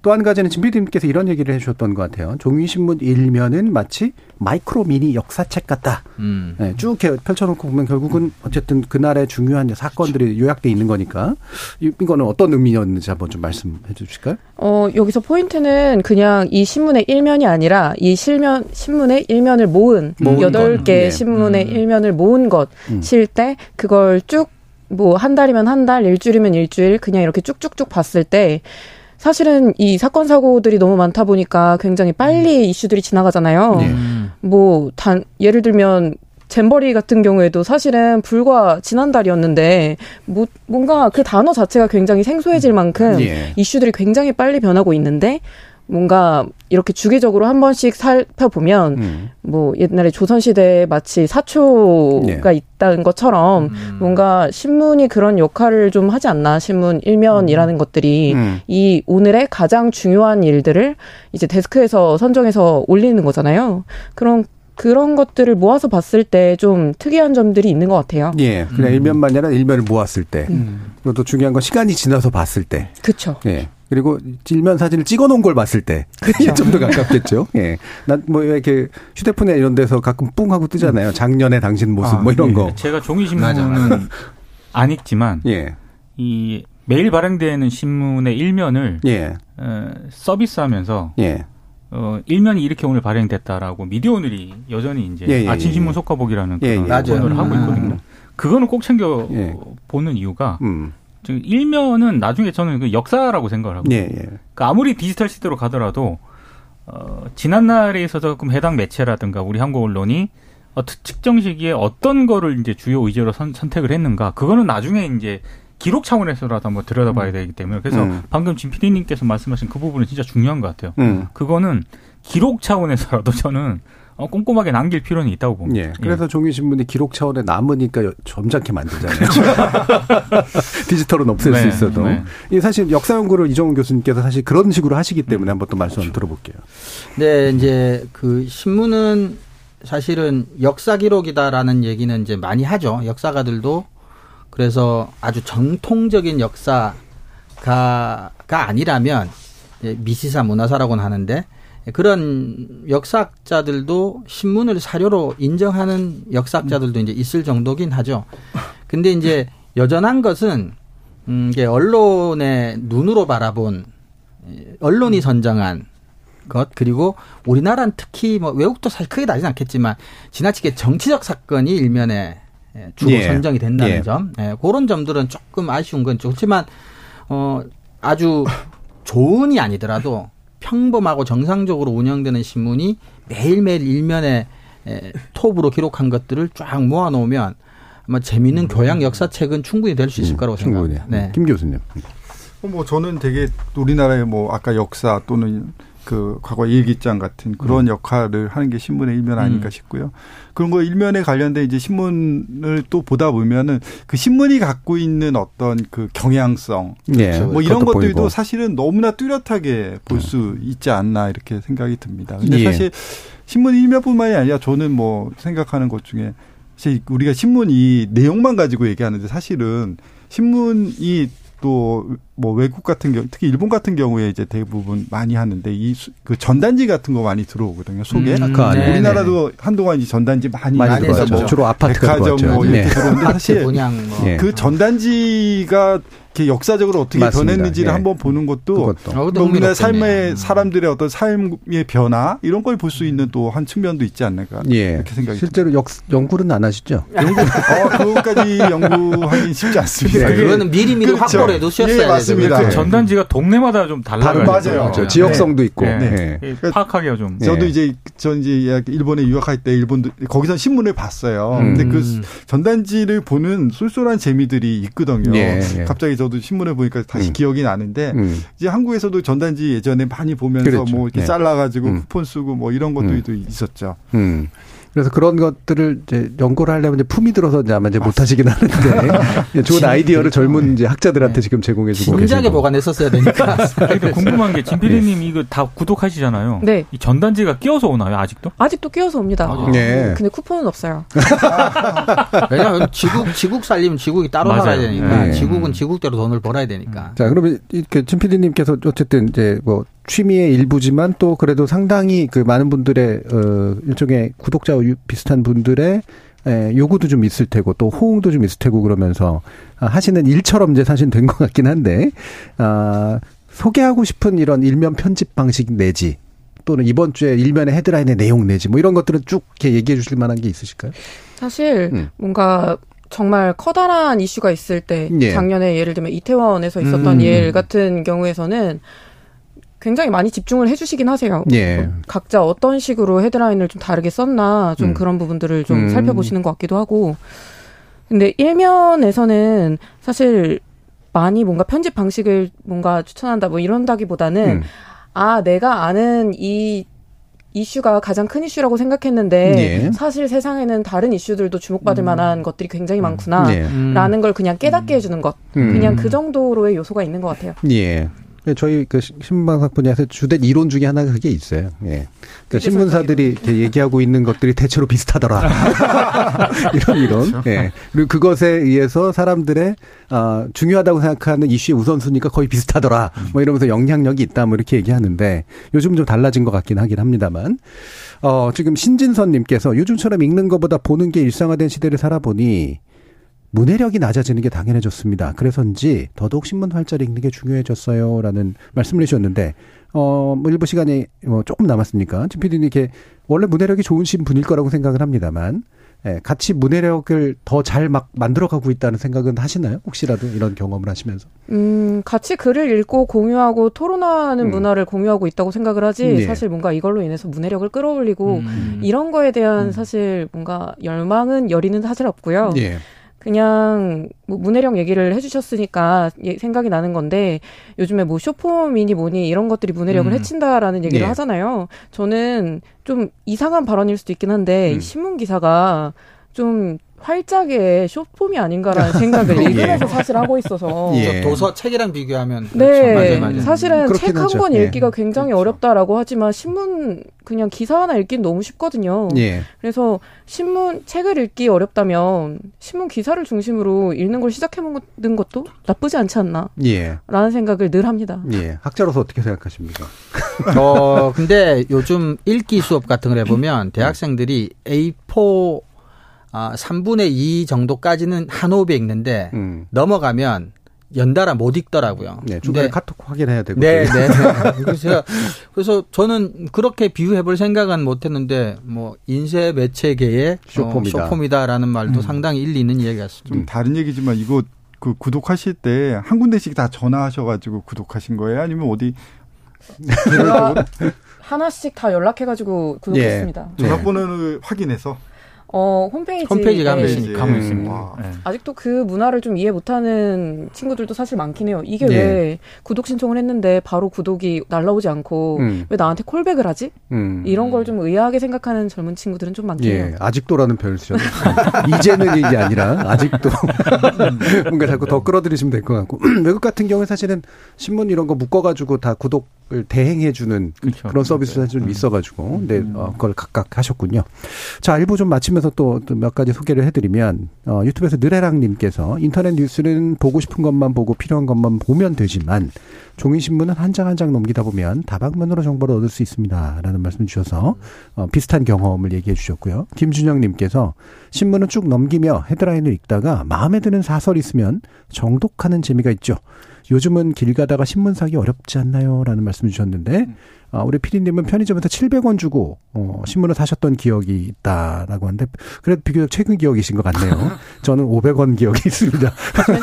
Speaker 2: 또 한 가지는 진피디님께서 이런 얘기를 해주셨던 것 같아요. 종이신문 일면은 마치 마이크로 미니 역사책 같다. 음. 네, 쭉 펼쳐놓고 보면 결국은 어쨌든 그날의 중요한 사건들이 요약돼 있는 거니까 이거는 어떤 의미였는지 한번 좀 말씀해 주실까요?
Speaker 9: 어 여기서 포인트는 그냥 이 신문의 일면이 아니라 이 실면 신문의 일면을 모은 여덟 개 네. 신문의 음. 일면을 모은 것실 음. 때 그걸 쭉 뭐 한 달이면 한 달, 일주일이면 일주일 그냥 이렇게 쭉쭉쭉 봤을 때 사실은 이 사건 사고들이 너무 많다 보니까 굉장히 빨리 음. 이슈들이 지나가잖아요. 네. 뭐 단 예를 들면 잼버리 같은 경우에도 사실은 불과 지난달이었는데 뭐 뭔가 그 단어 자체가 굉장히 생소해질 만큼 예. 이슈들이 굉장히 빨리 변하고 있는데 뭔가 이렇게 주기적으로 한 번씩 살펴보면 음. 뭐 옛날에 조선 시대에 마치 사초가 네. 있다는 것처럼 음. 뭔가 신문이 그런 역할을 좀 하지 않나 신문 일면이라는 음. 것들이 음. 이 오늘의 가장 중요한 일들을 이제 데스크에서 선정해서 올리는 거잖아요. 그런 그런 것들을 모아서 봤을 때 좀 특이한 점들이 있는 것 같아요.
Speaker 2: 예. 그냥 음. 일면만 아니라 일면을 모았을 때. 음. 그리고 중요한 건 시간이 지나서 봤을 때.
Speaker 9: 그렇죠.
Speaker 2: 예. 그리고 질면 사진을 찍어 놓은 걸 봤을 때 그게 좀 더 가깝겠죠. 예. 난뭐 이렇게 휴대폰에 이런 데서 가끔 뿡 하고 뜨잖아요. 작년에 당신 모습 아, 뭐 이런 예. 거.
Speaker 7: 제가 종이 신문은 안 읽지만 예. 이 매일 발행되는 신문의 일면을 예. 어, 서비스하면서 예. 어, 일면이 이렇게 오늘 발행됐다라고 미디어 오늘이 여전히 이제 예, 예, 아침 신문 예. 속가보기라는 그런 코너를 하고 있거든요. 음. 그거는 꼭 챙겨 보는 이유가 음. 일면은 나중에 저는 그 역사라고 생각을 하고 예, 예. 그러니까 아무리 디지털 시대로 가더라도 어, 지난 날에 있어서 조금 해당 매체라든가 우리 한국 언론이 어, 특정 시기에 어떤 거를 이제 주요 의제로 선, 택을 했는가 그거는 나중에 이제 기록 차원에서라도 한번 들여다봐야 음. 되기 때문에 그래서 음. 방금 진 PD님께서 말씀하신 그 부분은 진짜 중요한 것 같아요. 음. 그거는 기록 차원에서라도 저는 어, 꼼꼼하게 남길 필요는 있다고 봅니다.
Speaker 2: 예. 그래서 예. 종이신문이 기록 차원에 남으니까 점잖게 만들잖아요. 디지털은 없앨 네, 수 있어도. 네. 이 사실 역사 연구를 이정훈 교수님께서 사실 그런 식으로 하시기 때문에 한번 또 말씀 그렇죠. 들어볼게요.
Speaker 8: 네, 이제 그 신문은 사실은 역사 기록이다라는 얘기는 이제 많이 하죠. 역사가들도 그래서 아주 정통적인 역사가가 아니라면 미시사 문화사라고는 하는데 그런 역사학자들도 신문을 사료로 인정하는 역사학자들도 이제 있을 정도긴 하죠. 근데 이제 여전한 것은 음 이게 언론의 눈으로 바라본 언론이 선정한 것 그리고 우리나라는 특히 뭐 외국도 사실 크게 다르진 않겠지만 지나치게 정치적 사건이 일면에 주로 예. 선정이 된다는 예. 점 예, 그런 점들은 조금 아쉬운 건 좋지만 어 아주 좋은이 아니더라도 평범하고 정상적으로 운영되는 신문이 매일매일 일면에 톱으로 기록한 것들을 쫙 모아놓으면 아마 재미있는 음. 교양 역사책은 충분히 될 수 있을 음, 거라고 생각합니다.
Speaker 2: 네. 김 교수님.
Speaker 6: 어, 뭐 저는 되게 우리나라의 뭐 아까 역사 또는 그 과거 일기장 같은 그런 음. 역할을 하는 게 신문의 일면 아닌가 음. 싶고요. 그런 거 일면에 관련된 이제 신문을 또 보다 보면은 그 신문이 갖고 있는 어떤 그 경향성, 네. 뭐 이런 것들도 보이고. 사실은 너무나 뚜렷하게 볼수 네. 있지 않나 이렇게 생각이 듭니다. 근데 예. 사실 신문 일면뿐만이 아니라 저는 뭐 생각하는 것 중에 사실 우리가 신문 이 내용만 가지고 얘기하는데 사실은 신문이 또 뭐 외국 같은 경우 특히 일본 같은 경우에 이제 대부분 많이 하는데 이 그 전단지 같은 거 많이 들어오거든요 속에 음, 그 우리나라도 네. 한동안 이 전단지 많이 많이 들어왔죠 뭐
Speaker 2: 주로 아파트 백화점
Speaker 6: 뭐 이렇게 네. 들어오는데 사실 뭐. 그 전단지가 역사적으로 어떻게 맞습니다. 변했는지를 예. 한번 보는 것도 뭐 우리나라 삶의 음. 사람들의 어떤 삶의 변화 이런 걸 볼 수 있는 또 한 측면도 있지 않을까 예. 이렇게 생각이
Speaker 2: 실제로 역, 연구는 안 하시죠?
Speaker 6: 연구 어, 그것까지 연구하기 쉽지 않습니다.
Speaker 8: 네. 그거는 미리미리 그렇죠. 확보를 해두셨어야 예,
Speaker 6: 맞습니다. 그
Speaker 7: 전단지가 동네마다 좀 달라요.
Speaker 2: 맞아요. 맞아요. 지역성도 있고 네.
Speaker 7: 네. 네. 파악하기가 좀.
Speaker 6: 저도 이제 전 이제 일본에 유학할 때 일본도 거기서 신문을 봤어요. 음. 근데 그 전단지를 보는 쏠쏠한 재미들이 있거든요. 예, 예. 갑자기 저도 신문을 보니까 다시 음. 기억이 나는데 음. 이제 한국에서도 전단지 예전에 많이 보면서 그랬죠. 뭐 이렇게 네. 잘라가지고 음. 쿠폰 쓰고 뭐 이런 것도 있었죠. 음.
Speaker 2: 그래서 그런 것들을 이제 연구를 하려면 이제 품이 들어서 이제 아마 이제 못 하시긴 하는데 좋은 아이디어를 젊은 이제 학자들한테 네. 지금 제공해 주고
Speaker 8: 진작에 보관했었어야 되니까.
Speaker 7: 그러니까 궁금한 게 진피디님 네. 이거 다 구독하시잖아요. 네. 이 전단지가 끼어서 오나요 아직도?
Speaker 9: 아직도 끼어서 옵니다. 아, 네. 근데 쿠폰은 없어요.
Speaker 8: 왜냐하면 지국 지국 살리면 지국이 따로 맞아요. 살아야 되니까 네. 지국은 지국대로 돈을 벌어야 되니까.
Speaker 2: 자 그러면 이렇게 진피디님께서 어쨌든 이제 뭐 취미의 일부지만 또 그래도 상당히 그 많은 분들의 어 일종의 구독자 비슷한 분들의 에, 요구도 좀 있을 테고 또 호응도 좀 있을 테고 그러면서 아, 하시는 일처럼 이제 사실 된 것 같긴 한데 아 소개하고 싶은 이런 일면 편집 방식 내지 또는 이번 주에 일면의 헤드라인의 내용 내지 뭐 이런 것들은 쭉 이렇게 얘기해 주실 만한 게 있으실까요?
Speaker 9: 사실 음. 뭔가 정말 커다란 이슈가 있을 때 예. 작년에 예를 들면 이태원에서 있었던 음. 일 같은 경우에서는 굉장히 많이 집중을 해주시긴 하세요. 예. 각자 어떤 식으로 헤드라인을 좀 다르게 썼나 좀 음. 그런 부분들을 좀 음. 살펴보시는 것 같기도 하고. 근데 일면에서는 사실 많이 뭔가 편집 방식을 뭔가 추천한다 뭐 이런다기보다는 음. 아 내가 아는 이 이슈가 가장 큰 이슈라고 생각했는데 예. 사실 세상에는 다른 이슈들도 주목받을 음. 만한 것들이 굉장히 음. 많구나라는 예. 걸 그냥 깨닫게 해주는 것 음. 그냥 그 정도로의 요소가 있는 것 같아요.
Speaker 2: 예. 네, 저희 그 신문방송 분야에서 주된 이론 중에 하나가 그게 있어요. 예. 그러니까 신문사들이 얘기하고 있는 것들이 대체로 비슷하더라. 이런 이론. 그렇죠. 예. 그리고 그것에 의해서 사람들의 어, 중요하다고 생각하는 이슈의 우선순위가 거의 비슷하더라. 뭐 이러면서 영향력이 있다. 뭐 이렇게 얘기하는데 요즘 좀 달라진 것 같긴 하긴 합니다만. 어, 지금 신진선님께서 요즘처럼 읽는 것보다 보는 게 일상화된 시대를 살아보니 문해력이 낮아지는 게 당연해졌습니다. 그래서인지 더더욱 신문 활자를 읽는 게 중요해졌어요라는 말씀을 해주셨는데 어, 뭐 일부 시간이 뭐 조금 남았으니까 진 PD님 이렇게 원래 문해력이 좋으신 분일 거라고 생각을 합니다만 예, 같이 문해력을 더 잘 막 만들어가고 있다는 생각은 하시나요? 혹시라도 이런 경험을 하시면서?
Speaker 9: 음, 같이 글을 읽고 공유하고 토론하는 음. 문화를 공유하고 있다고 생각을 하지 네. 사실 뭔가 이걸로 인해서 문해력을 끌어올리고 음. 이런 거에 대한 음. 사실 뭔가 열망은 열이는 사실 없고요. 네. 그냥 뭐 문해력 얘기를 해주셨으니까 예, 생각이 나는 건데 요즘에 뭐 쇼폼이니 뭐니 이런 것들이 문해력을 음. 해친다라는 얘기를 예. 하잖아요. 저는 좀 이상한 발언일 수도 있긴 한데 음. 신문 기사가 좀 활짝의 쇼폼이 아닌가라는 생각을 예. 읽으면서 사실 하고 있어서
Speaker 8: 예. 도서 책이랑 비교하면
Speaker 9: 네 그렇죠. 맞아요, 맞아요. 사실은 책 한 권 읽기가 예. 굉장히 그렇죠. 어렵다라고 하지만 신문 그냥 기사 하나 읽기는 너무 쉽거든요. 예. 그래서 신문 책을 읽기 어렵다면 신문 기사를 중심으로 읽는 걸 시작해보는 것도 나쁘지 않지 않나 예. 라는 생각을 늘 합니다.
Speaker 2: 예. 학자로서 어떻게 생각하십니까?
Speaker 8: 어 근데 요즘 읽기 수업 같은 걸 해보면 대학생들이 A4 아, 3분의 2 정도까지는 한 호흡에 읽는데 음. 넘어가면 연달아 못 읽더라고요.
Speaker 2: 네, 중간에 카톡 확인해야 되고.
Speaker 8: 네, 네. 그래서 그래서 저는 그렇게 비유해 볼 생각은 못 했는데 뭐 인쇄 매체계의 쇼폼이다. 어, 쇼폼이다라는 말도 음. 상당히 일리 있는 이야기 같습니다.
Speaker 6: 좀 다른 얘기지만 이거 그 구독하실 때 한 군데씩 다 전화하셔 가지고 구독하신 거예요? 아니면 어디
Speaker 9: 하나씩 다 연락해 가지고 구독했습니다.
Speaker 6: 예. 전화번호를 확인해서
Speaker 9: 어, 홈페이지.
Speaker 8: 홈페이지 가면 네.
Speaker 7: 가면 있습니다.
Speaker 9: 네. 아직도 그 문화를 좀 이해 못하는 친구들도 사실 많긴 해요. 이게 네. 왜 구독 신청을 했는데 바로 구독이 날라오지 않고 음. 왜 나한테 콜백을 하지? 음. 이런 걸 좀 의아하게 생각하는 젊은 친구들은 좀 많긴 예. 해요.
Speaker 2: 아직도라는 표현을 쓰셨 이제는 이게 아니라 아직도 뭔가 자꾸 더 끌어들이시면 될 것 같고 외국 같은 경우에 사실은 신문 이런 거 묶어가지고 다 구독 을 대행해주는 그렇죠. 그런 서비스가 좀 음. 있어가지고, 근데 음. 어, 그걸 각각 하셨군요. 자, 일부 좀 마치면서 또 몇 가지 소개를 해드리면 어, 유튜브에서 느레랑님께서 인터넷 뉴스는 보고 싶은 것만 보고 필요한 것만 보면 되지만 종이 신문은 한장 한 장 넘기다 보면 다방면으로 정보를 얻을 수 있습니다 라는 말씀 주셔서 어, 비슷한 경험을 얘기해 주셨고요. 김준영님께서 신문은 쭉 넘기며 헤드라인을 읽다가 마음에 드는 사설이 있으면 정독하는 재미가 있죠. 요즘은 길 가다가 신문 사기 어렵지 않나요? 라는 말씀 주셨는데, 음. 아, 우리 피디님은 편의점에서 700원 주고, 어, 신문을 사셨던 기억이 있다라고 하는데, 그래도 비교적 최근 기억이신 것 같네요. 저는 500원 기억이 있습니다.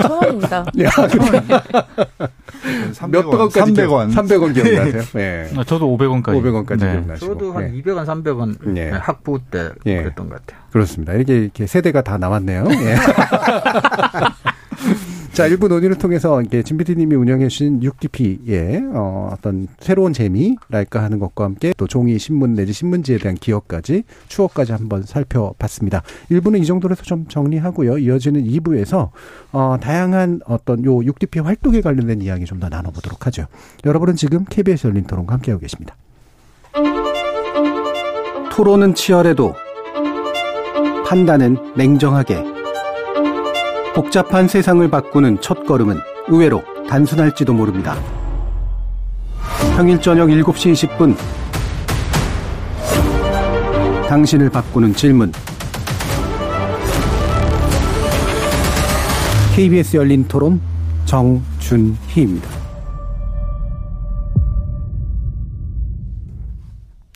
Speaker 9: 천 원입니다.
Speaker 2: 몇 백원까지 300원. 300원 기억나세요?
Speaker 7: 네. 아, 저도 500원까지.
Speaker 2: 500원까지 네. 기억나시고.
Speaker 8: 저도 한 네. 200원, 300원 네. 학부 때 네. 그랬던 것 같아요.
Speaker 2: 그렇습니다. 이렇게, 이렇게 세대가 다 남았네요. 예. 자, 일부 논의를 통해서 이게 진 PD님이 운영해 주신 6DP의 어, 어떤 새로운 재미랄까 하는 것과 함께 또 종이 신문 내지 신문지에 대한 기억까지 추억까지 한번 살펴봤습니다. 1부는 이 정도로 해서 좀 정리하고요. 이어지는 2부에서 어, 다양한 어떤 요 6DP 활동에 관련된 이야기 좀 더 나눠보도록 하죠. 여러분은 지금 KBS 열린 토론과 함께하고 계십니다. 토론은 치열해도 판단은 냉정하게 복잡한 세상을 바꾸는 첫 걸음은 의외로 단순할지도 모릅니다. 평일 저녁 7시 20분 당신을 바꾸는 질문 KBS 열린 토론 정준희입니다.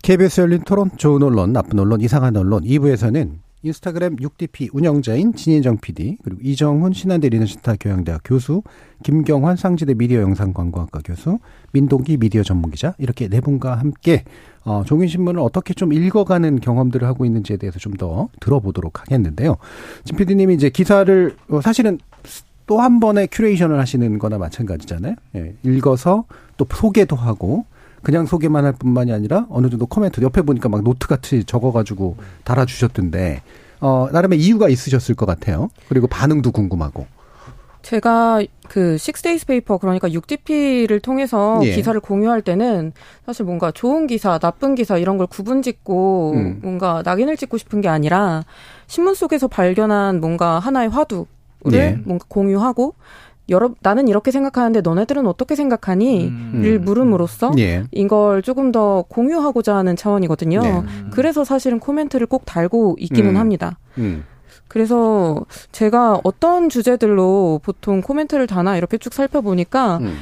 Speaker 2: KBS 열린 토론 좋은 언론, 나쁜 언론, 이상한 언론 2부에서는 인스타그램 6DP 운영자인 진인정 PD, 그리고 이정훈 신한대 리너시타 교양대학 교수, 김경환 상지대 미디어 영상광고학과 교수, 민동기 미디어 전문기자 이렇게 네 분과 함께 어, 종이신문을 어떻게 좀 읽어가는 경험들을 하고 있는지에 대해서 좀 더 들어보도록 하겠는데요. 진 PD님이 이제 기사를 어, 사실은 또 한 번의 curation을 하시는 거나 마찬가지잖아요. 예, 읽어서 또 소개도 하고 그냥 소개만 할 뿐만이 아니라 어느 정도 코멘트 옆에 보니까 막 노트 같이 적어가지고 달아주셨던데 어 나름의 이유가 있으셨을 것 같아요. 그리고 반응도 궁금하고.
Speaker 9: 제가 그 Six Days Paper 그러니까 6DP를 통해서 예. 기사를 공유할 때는 사실 뭔가 좋은 기사, 나쁜 기사 이런 걸 구분짓고 음. 뭔가 낙인을 찍고 싶은 게 아니라 신문 속에서 발견한 뭔가 하나의 화두를 예. 뭔가 공유하고 여러 나는 이렇게 생각하는데 너네들은 어떻게 생각하니?를 음. 물음으로써 예. 이걸 조금 더 공유하고자 하는 차원이거든요. 네. 그래서 사실은 코멘트를 꼭 달고 있기는 음. 합니다. 음. 그래서 제가 어떤 주제들로 보통 코멘트를 다나 이렇게 쭉 살펴보니까 음.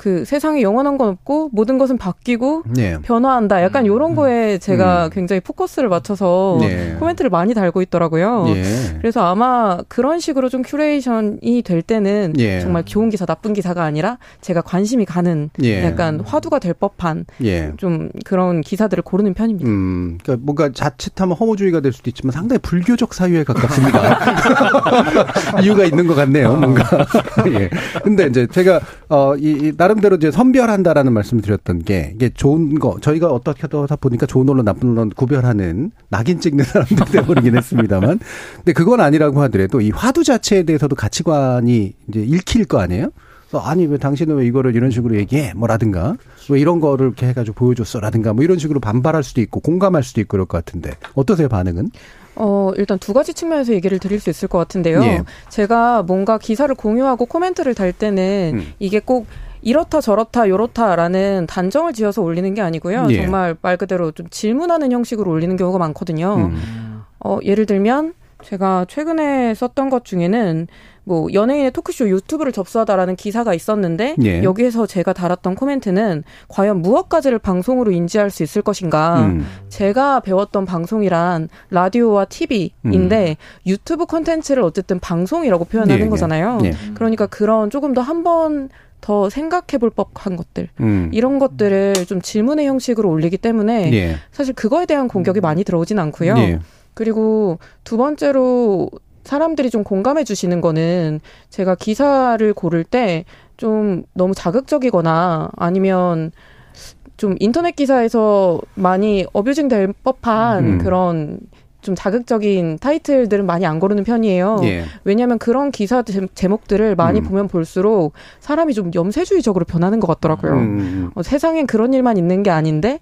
Speaker 9: 그 세상에 영원한 건 없고 모든 것은 바뀌고 네. 변화한다. 약간 요런 음. 거에 제가 음. 굉장히 포커스를 맞춰서 네. 코멘트를 많이 달고 있더라고요. 네. 그래서 아마 그런 식으로 좀 curation이 될 때는 예. 정말 좋은 기사, 나쁜 기사가 아니라 제가 관심이 가는 예. 약간 화두가 될 법한 예. 좀 그런 기사들을 고르는 편입니다.
Speaker 2: 음, 그러니까 뭔가 자칫하면 허무주의가 될 수도 있지만 상당히 불교적 사유에 가깝습니다. 이유가 있는 것 같네요, 뭔가. 예. 근데 이제 제가 어, 이, 이 나름 대로 이제 선별한다라는 말씀을 드렸던 게 이게 좋은 거 저희가 어떻게 하다 보니까 좋은 언론 나쁜 언론 구별하는 낙인 찍는 사람들 되버리긴 했습니다만 근데 그건 아니라고 하더라도 이 화두 자체에 대해서도 가치관이 이제 읽힐 거 아니에요? 아니 왜 당신은 왜 이거를 이런 식으로 얘기해 뭐라든가 왜 이런 거를 이렇게 해가지고 보여줬어라든가 뭐 이런 식으로 반발할 수도 있고 공감할 수도 있고 그럴 것 같은데 어떠세요 반응은?
Speaker 9: 어, 일단 두 가지 측면에서 얘기를 드릴 수 있을 것 같은데요. 예. 제가 뭔가 기사를 공유하고 코멘트를 달 때는 음. 이게 꼭 이렇다 저렇다 요렇다라는 단정을 지어서 올리는 게 아니고요. 예. 정말 말 그대로 좀 질문하는 형식으로 올리는 경우가 많거든요. 음. 어, 예를 들면 제가 최근에 썼던 것 중에는 뭐 연예인의 토크쇼 유튜브를 접수하다라는 기사가 있었는데 예. 여기에서 제가 달았던 코멘트는 과연 무엇까지를 방송으로 인지할 수 있을 것인가? 음. 제가 배웠던 방송이란 라디오와 TV인데 음. 유튜브 콘텐츠를 어쨌든 방송이라고 표현하는 예. 예. 거잖아요. 예. 그러니까 그런 조금 더 한번 더 생각해 볼 법한 것들 음. 이런 것들을 좀 질문의 형식으로 올리기 때문에 예. 사실 그거에 대한 공격이 많이 들어오진 않고요. 예. 그리고 두 번째로 사람들이 좀 공감해 주시는 거는 제가 기사를 고를 때 좀 너무 자극적이거나 아니면 좀 인터넷 기사에서 많이 어뷰징 될 법한 음. 그런 좀 자극적인 타이틀들은 많이 안 고르는 편이에요. 예. 왜냐하면 그런 기사 제목들을 많이 음. 보면 볼수록 사람이 좀 염세주의적으로 변하는 것 같더라고요. 음. 음, 음. 어, 세상엔 그런 일만 있는 게 아닌데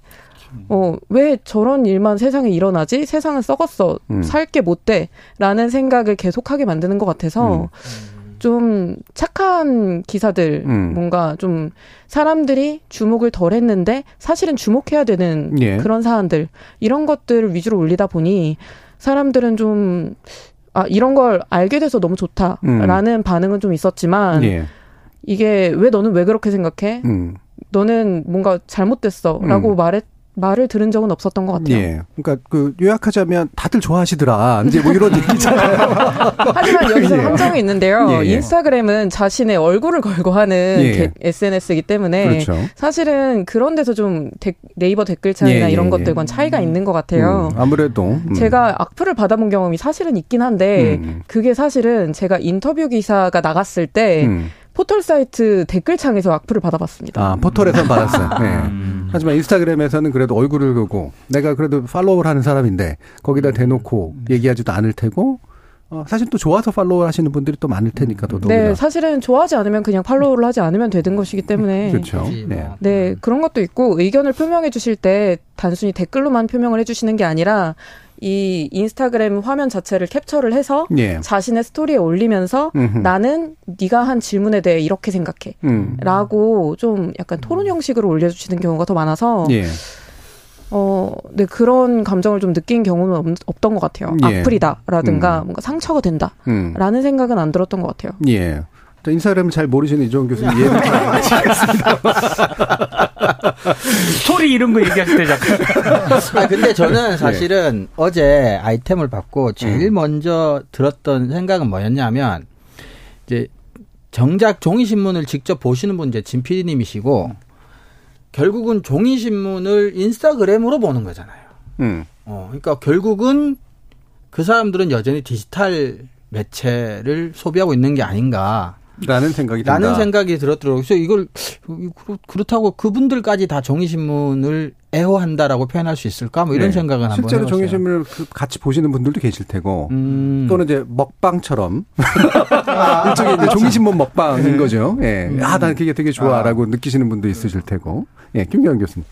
Speaker 9: 어, 왜 저런 일만 세상에 일어나지? 세상은 썩었어. 음. 살게 못 돼. 라는 생각을 계속하게 만드는 것 같아서 음. 좀 착한 기사들 음. 뭔가 좀 사람들이 주목을 덜 했는데 사실은 주목해야 되는 예. 그런 사안들 이런 것들을 위주로 올리다 보니 사람들은 좀 아, 이런 걸 알게 돼서 너무 좋다라는 음. 반응은 좀 있었지만 예. 이게 왜 너는 왜 그렇게 생각해? 음. 너는 뭔가 잘못됐어 라고 음. 말했 말을 들은 적은 없었던 것 같아요.
Speaker 2: 예. 그러니까 그 요약하자면 다들 좋아하시더라. 이제 뭐 이런 얘기잖아요.
Speaker 9: 하지만 여기서 예. 함정이 있는데요. 예, 예. 인스타그램은 자신의 얼굴을 걸고 하는 예. SNS이기 때문에 그렇죠. 사실은 그런 데서 좀 데, 네이버 댓글창이나 예, 예, 이런 것들과는 차이가 있는 것 같아요.
Speaker 2: 음, 아무래도 음.
Speaker 9: 제가 악플을 받아본 경험이 사실은 있긴 한데 음. 그게 사실은 제가 인터뷰 기사가 나갔을 때 음. 포털 사이트 댓글창에서 악플을 받아봤습니다.
Speaker 2: 아, 포털에서 받았어요. 네. 음. 하지만 인스타그램에서는 그래도 얼굴을 보고 내가 그래도 follow를 하는 사람인데 거기다 대놓고 얘기하지도 않을 테고 어, 사실 또 좋아서 follow 하시는 분들이 또 많을 테니까 또
Speaker 9: 네, 사실은 좋아하지 않으면 그냥 follow를 하지 않으면 되는 것이기 때문에
Speaker 2: 그렇죠.
Speaker 9: 네. 네, 그런 것도 있고 의견을 표명해 주실 때 단순히 댓글로만 표명을 해 주시는 게 아니라 이 인스타그램 화면 자체를 캡처를 해서 예. 자신의 스토리에 올리면서 음흠. 나는 네가 한 질문에 대해 이렇게 생각해 음. 라고 좀 약간 토론 형식으로 올려주시는 경우가 더 많아서 예. 어, 네, 그런 감정을 좀 느낀 경우는 없, 던것 같아요. 예. 악플이다라든가 음. 뭔가 상처가 된다라는 음. 생각은 안 들었던 것 같아요.
Speaker 2: 예. 인사를 잘 모르시는 이종 교수님 이해를 잘하겠습니다.
Speaker 7: 스토리 이런 거 얘기할 때 잠깐.
Speaker 8: 아, 근데 저는 사실은 네. 어제 아이템을 받고 제일 음. 먼저 들었던 생각은 뭐였냐면 이제 정작 종이신문을 직접 보시는 분 이제 진 PD님이시고 결국은 종이신문을 인스타그램으로 보는 거잖아요. 음. 어, 그러니까 결국은 그 사람들은 여전히 디지털 매체를 소비하고 있는 게 아닌가.
Speaker 2: 라는 생각이 든다.
Speaker 8: 라는 생각이 들었더라고요. 그래서 이걸 그렇다고 그분들까지 다 종이신문을 애호한다라고 표현할 수 있을까? 뭐 이런 네. 생각은 한번
Speaker 2: 실제로 종이신문을 그 같이 보시는 분들도 계실 테고 음. 또는 이제 먹방처럼 아. 일종의 이제 종이신문 먹방인 네. 거죠. 예. 네. 아, 난 그게 되게 좋아라고 아. 느끼시는 분도 있으실 테고. 예, 김경환 교수님.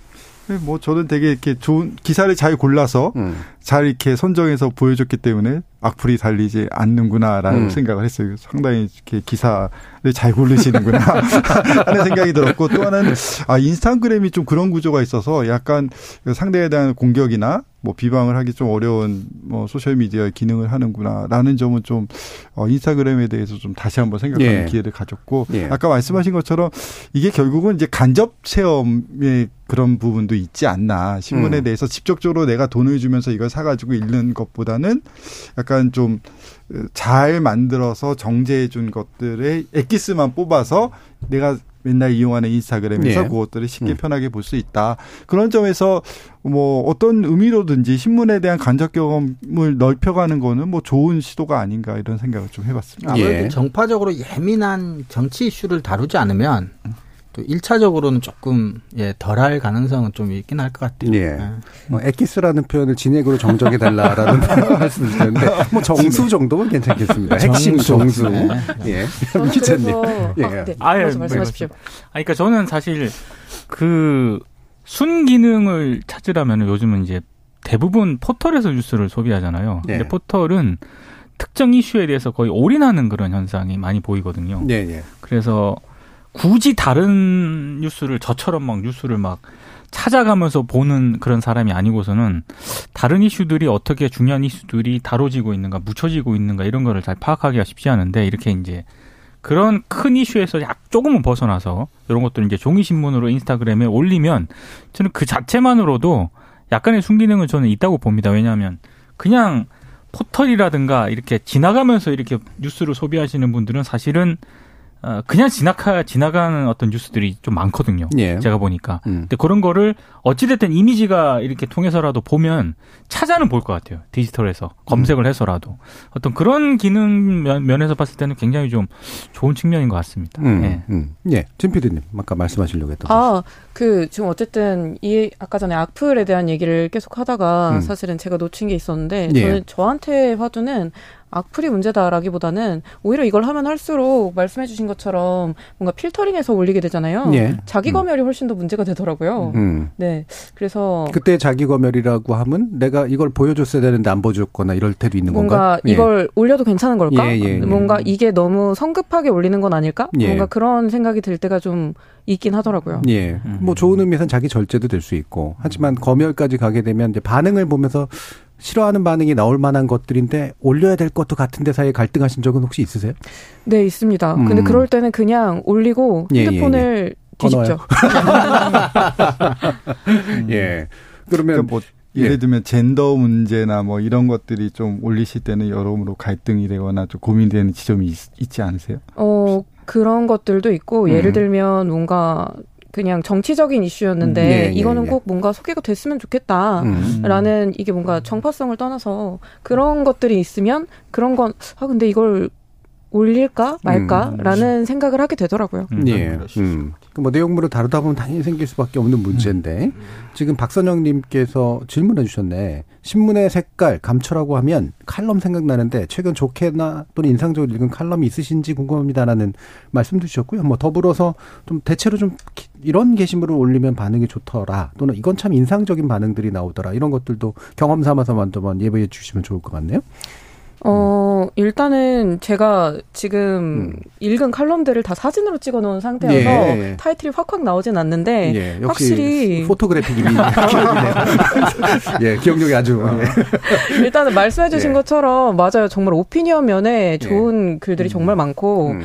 Speaker 6: 네, 뭐 저는 되게 이렇게 좋은 기사를 잘 골라서 음. 잘 이렇게 선정해서 보여줬기 때문에 악플이 달리지 않는구나라는 음. 생각을 했어요. 상당히 이렇게 기사를 잘 고르시는구나 하는 생각이 들었고 또 하나는 아 인스타그램이 좀 그런 구조가 있어서 약간 상대에 대한 공격이나 뭐 비방을 하기 좀 어려운 뭐 소셜 미디어의 기능을 하는구나라는 점은 좀 어, 인스타그램에 대해서 좀 다시 한번 생각하는 예. 기회를 가졌고 예. 아까 말씀하신 것처럼 이게 결국은 이제 간접 체험의 그런 부분도 있지 않나 신문에 음. 대해서 직접적으로 내가 돈을 주면서 이걸 사가지고 읽는 것보다는 약간 좀 잘 만들어서 정제해 준 것들의 엑기스만 뽑아서 내가 맨날 이용하는 인스타그램에서 예. 그것들을 쉽게 음. 편하게 볼 수 있다. 그런 점에서 뭐 어떤 의미로든지 신문에 대한 간접 경험을 넓혀가는 거는 뭐 좋은 시도가 아닌가 이런 생각을 좀 해봤습니다.
Speaker 8: 아무래도 예. 정파적으로 예민한 정치 이슈를 다루지 않으면 또 1차적으로는 조금 예, 덜할 가능성은 좀 있긴 할 것 같아요.
Speaker 2: 예. 예. 뭐 엑기스라는 표현을 진액으로 정정해 달라라는 말씀을 드렸는데 뭐 정수 정도면 괜찮겠습니다. 핵심 정수. 정수. 네. 예.
Speaker 9: 기자님. 예. 아, 네. 아예 말씀하십시오.
Speaker 7: 아 그러니까 저는 사실 그 순기능을 찾으려면 요즘은 이제 대부분 포털에서 뉴스를 소비하잖아요. 네. 근데 포털은 특정 이슈에 대해서 거의 올인하는 그런 현상이 많이 보이거든요. 네, 네. 그래서 굳이 다른 뉴스를 저처럼 막 뉴스를 막 찾아가면서 보는 그런 사람이 아니고서는 다른 이슈들이 어떻게 중요한 이슈들이 다뤄지고 있는가, 묻혀지고 있는가 이런 거를 잘 파악하기가 쉽지 않은데 이렇게 이제 그런 큰 이슈에서 약 조금은 벗어나서 이런 것들을 이제 종이 신문으로 인스타그램에 올리면 저는 그 자체만으로도 약간의 순기능은 저는 있다고 봅니다. 왜냐하면 그냥 포털이라든가 이렇게 지나가면서 이렇게 뉴스를 소비하시는 분들은 사실은 어, 그냥 지나가 지나가는 어떤 뉴스들이 좀 많거든요. 예. 제가 보니까. 음. 근데 그런 거를 어찌됐든 이미지가 이렇게 통해서라도 보면 찾아는 볼 것 같아요. 디지털에서 검색을 음. 해서라도 어떤 그런 기능 면, 에서 봤을 때는 굉장히 좀 좋은 측면인 것 같습니다.
Speaker 2: 음. 예. 음. 예. 진 PD님 아까 말씀하시려고 했던.
Speaker 9: 아, 그 지금 어쨌든 이 아까 전에 악플에 대한 얘기를 계속 하다가 음. 사실은 제가 놓친 게 있었는데 예. 저는 저한테 화두는 악플이 문제다라기보다는 오히려 이걸 하면 할수록 말씀해주신 것처럼 뭔가 필터링해서 올리게 되잖아요. 예. 자기 음. 검열이 음. 훨씬 더 문제가 되더라고요. 음. 네, 그래서
Speaker 2: 그때 자기 검열이라고 하면 내가 이걸 보여줬어야 되는데 안 보여줬거나 이럴 때도 있는
Speaker 9: 뭔가
Speaker 2: 건가?
Speaker 9: 예. 이걸 올려도 괜찮은 걸까? 예, 예, 예. 뭔가 이게 너무 성급하게 올리는 건 아닐까? 예. 뭔가 그런 생각이 들 때가 좀 있긴 하더라고요.
Speaker 2: 예. 뭐 좋은 의미에서는 자기 절제도 될 수 있고 하지만 검열까지 가게 되면 이제 반응을 보면서 싫어하는 반응이 나올 만한 것들인데 올려야 될 것도 같은데 사이에 갈등하신 적은 혹시 있으세요?
Speaker 9: 네, 있습니다. 음. 근데 그럴 때는 그냥 올리고 핸드폰을 예, 예, 예. 뒤집죠.
Speaker 2: 예. 그러면 그러니까 뭐
Speaker 6: 예를 예. 들면 젠더 문제나 뭐 이런 것들이 좀 올리실 때는 여러모로 갈등이 되거나 좀 고민되는 지점이 있, 지 않으세요?
Speaker 9: 어, 그런 것들도 있고 예를 음. 들면 뭔가 그냥 정치적인 이슈였는데 음, 예, 예, 이거는 예. 꼭 뭔가 소개가 됐으면 좋겠다라는 음. 이게 뭔가 정파성을 떠나서 그런 것들이 있으면 그런 건 아 근데 이걸 올릴까 말까라는 음. 생각을 하게 되더라고요.
Speaker 2: 음. 예. 음. 그뭐 내용물을 다루다 보면 당연히 생길 수밖에 없는 문제인데 음. 지금 박선영님께서 질문해 주셨네. 신문의 색깔 감초라고 하면 칼럼 생각나는데 최근 좋게나 또는 인상적으로 읽은 칼럼이 있으신지 궁금합니다라는 말씀도 주셨고요. 뭐 더불어서 좀 대체로 좀 이런 게시물을 올리면 반응이 좋더라 또는 이건 참 인상적인 반응들이 나오더라 이런 것들도 경험 삼아서 한번 예보해 주시면 좋을 것 같네요.
Speaker 9: 어, 일단은 제가 지금 음. 읽은 칼럼들을 다 사진으로 찍어 놓은 상태여서 예. 타이틀이 확확 나오진 않는데 예. 확실히
Speaker 2: 포토그래픽이 예, 기억력이 아주 어. 예.
Speaker 9: 일단은 말씀해 주신 예. 것처럼 맞아요. 정말 오피니언 면에 예. 좋은 글들이 음. 정말 많고 음.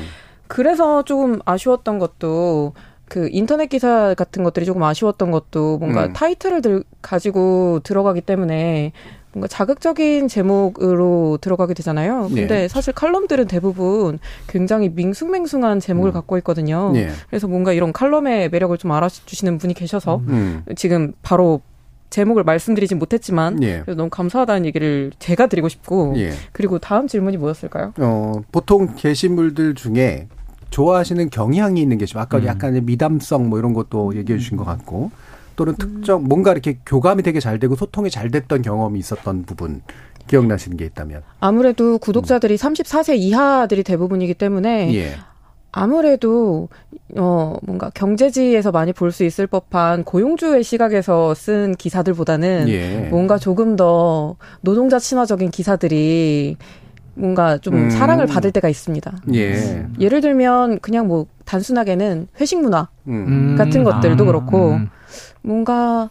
Speaker 9: 그래서 조금 아쉬웠던 것도 그 인터넷 기사 같은 것들이 조금 아쉬웠던 것도 뭔가 음. 타이틀을 들, 가지고 들어가기 때문에 뭔가 자극적인 제목으로 들어가게 되잖아요. 근데 네. 사실 칼럼들은 대부분 굉장히 밍숭맹숭한 제목을 음. 갖고 있거든요. 네. 그래서 뭔가 이런 칼럼의 매력을 좀 알아주시는 분이 계셔서 음. 지금 바로 제목을 말씀드리진 못했지만 예. 너무 감사하다는 얘기를 제가 드리고 싶고 예. 그리고 다음 질문이 뭐였을까요?
Speaker 2: 어, 보통 게시물들 중에 좋아하시는 경향이 있는 게시물 아까 음. 약간의 미담성 뭐 이런 것도 얘기해 주신 것 같고 또는 특정 뭔가 이렇게 교감이 되게 잘 되고 소통이 잘 됐던 경험이 있었던 부분 기억나시는 게 있다면
Speaker 9: 아무래도 구독자들이 음. 34세 이하들이 대부분이기 때문에 예. 아무래도 어 뭔가 경제지에서 많이 볼 수 있을 법한 고용주의 시각에서 쓴 기사들보다는 예. 뭔가 조금 더 노동자 친화적인 기사들이 뭔가 좀 음. 사랑을 받을 때가 있습니다. 예. 예를 들면 그냥 뭐 단순하게는 회식 문화 음. 같은 것들도 아. 그렇고 음. 뭔가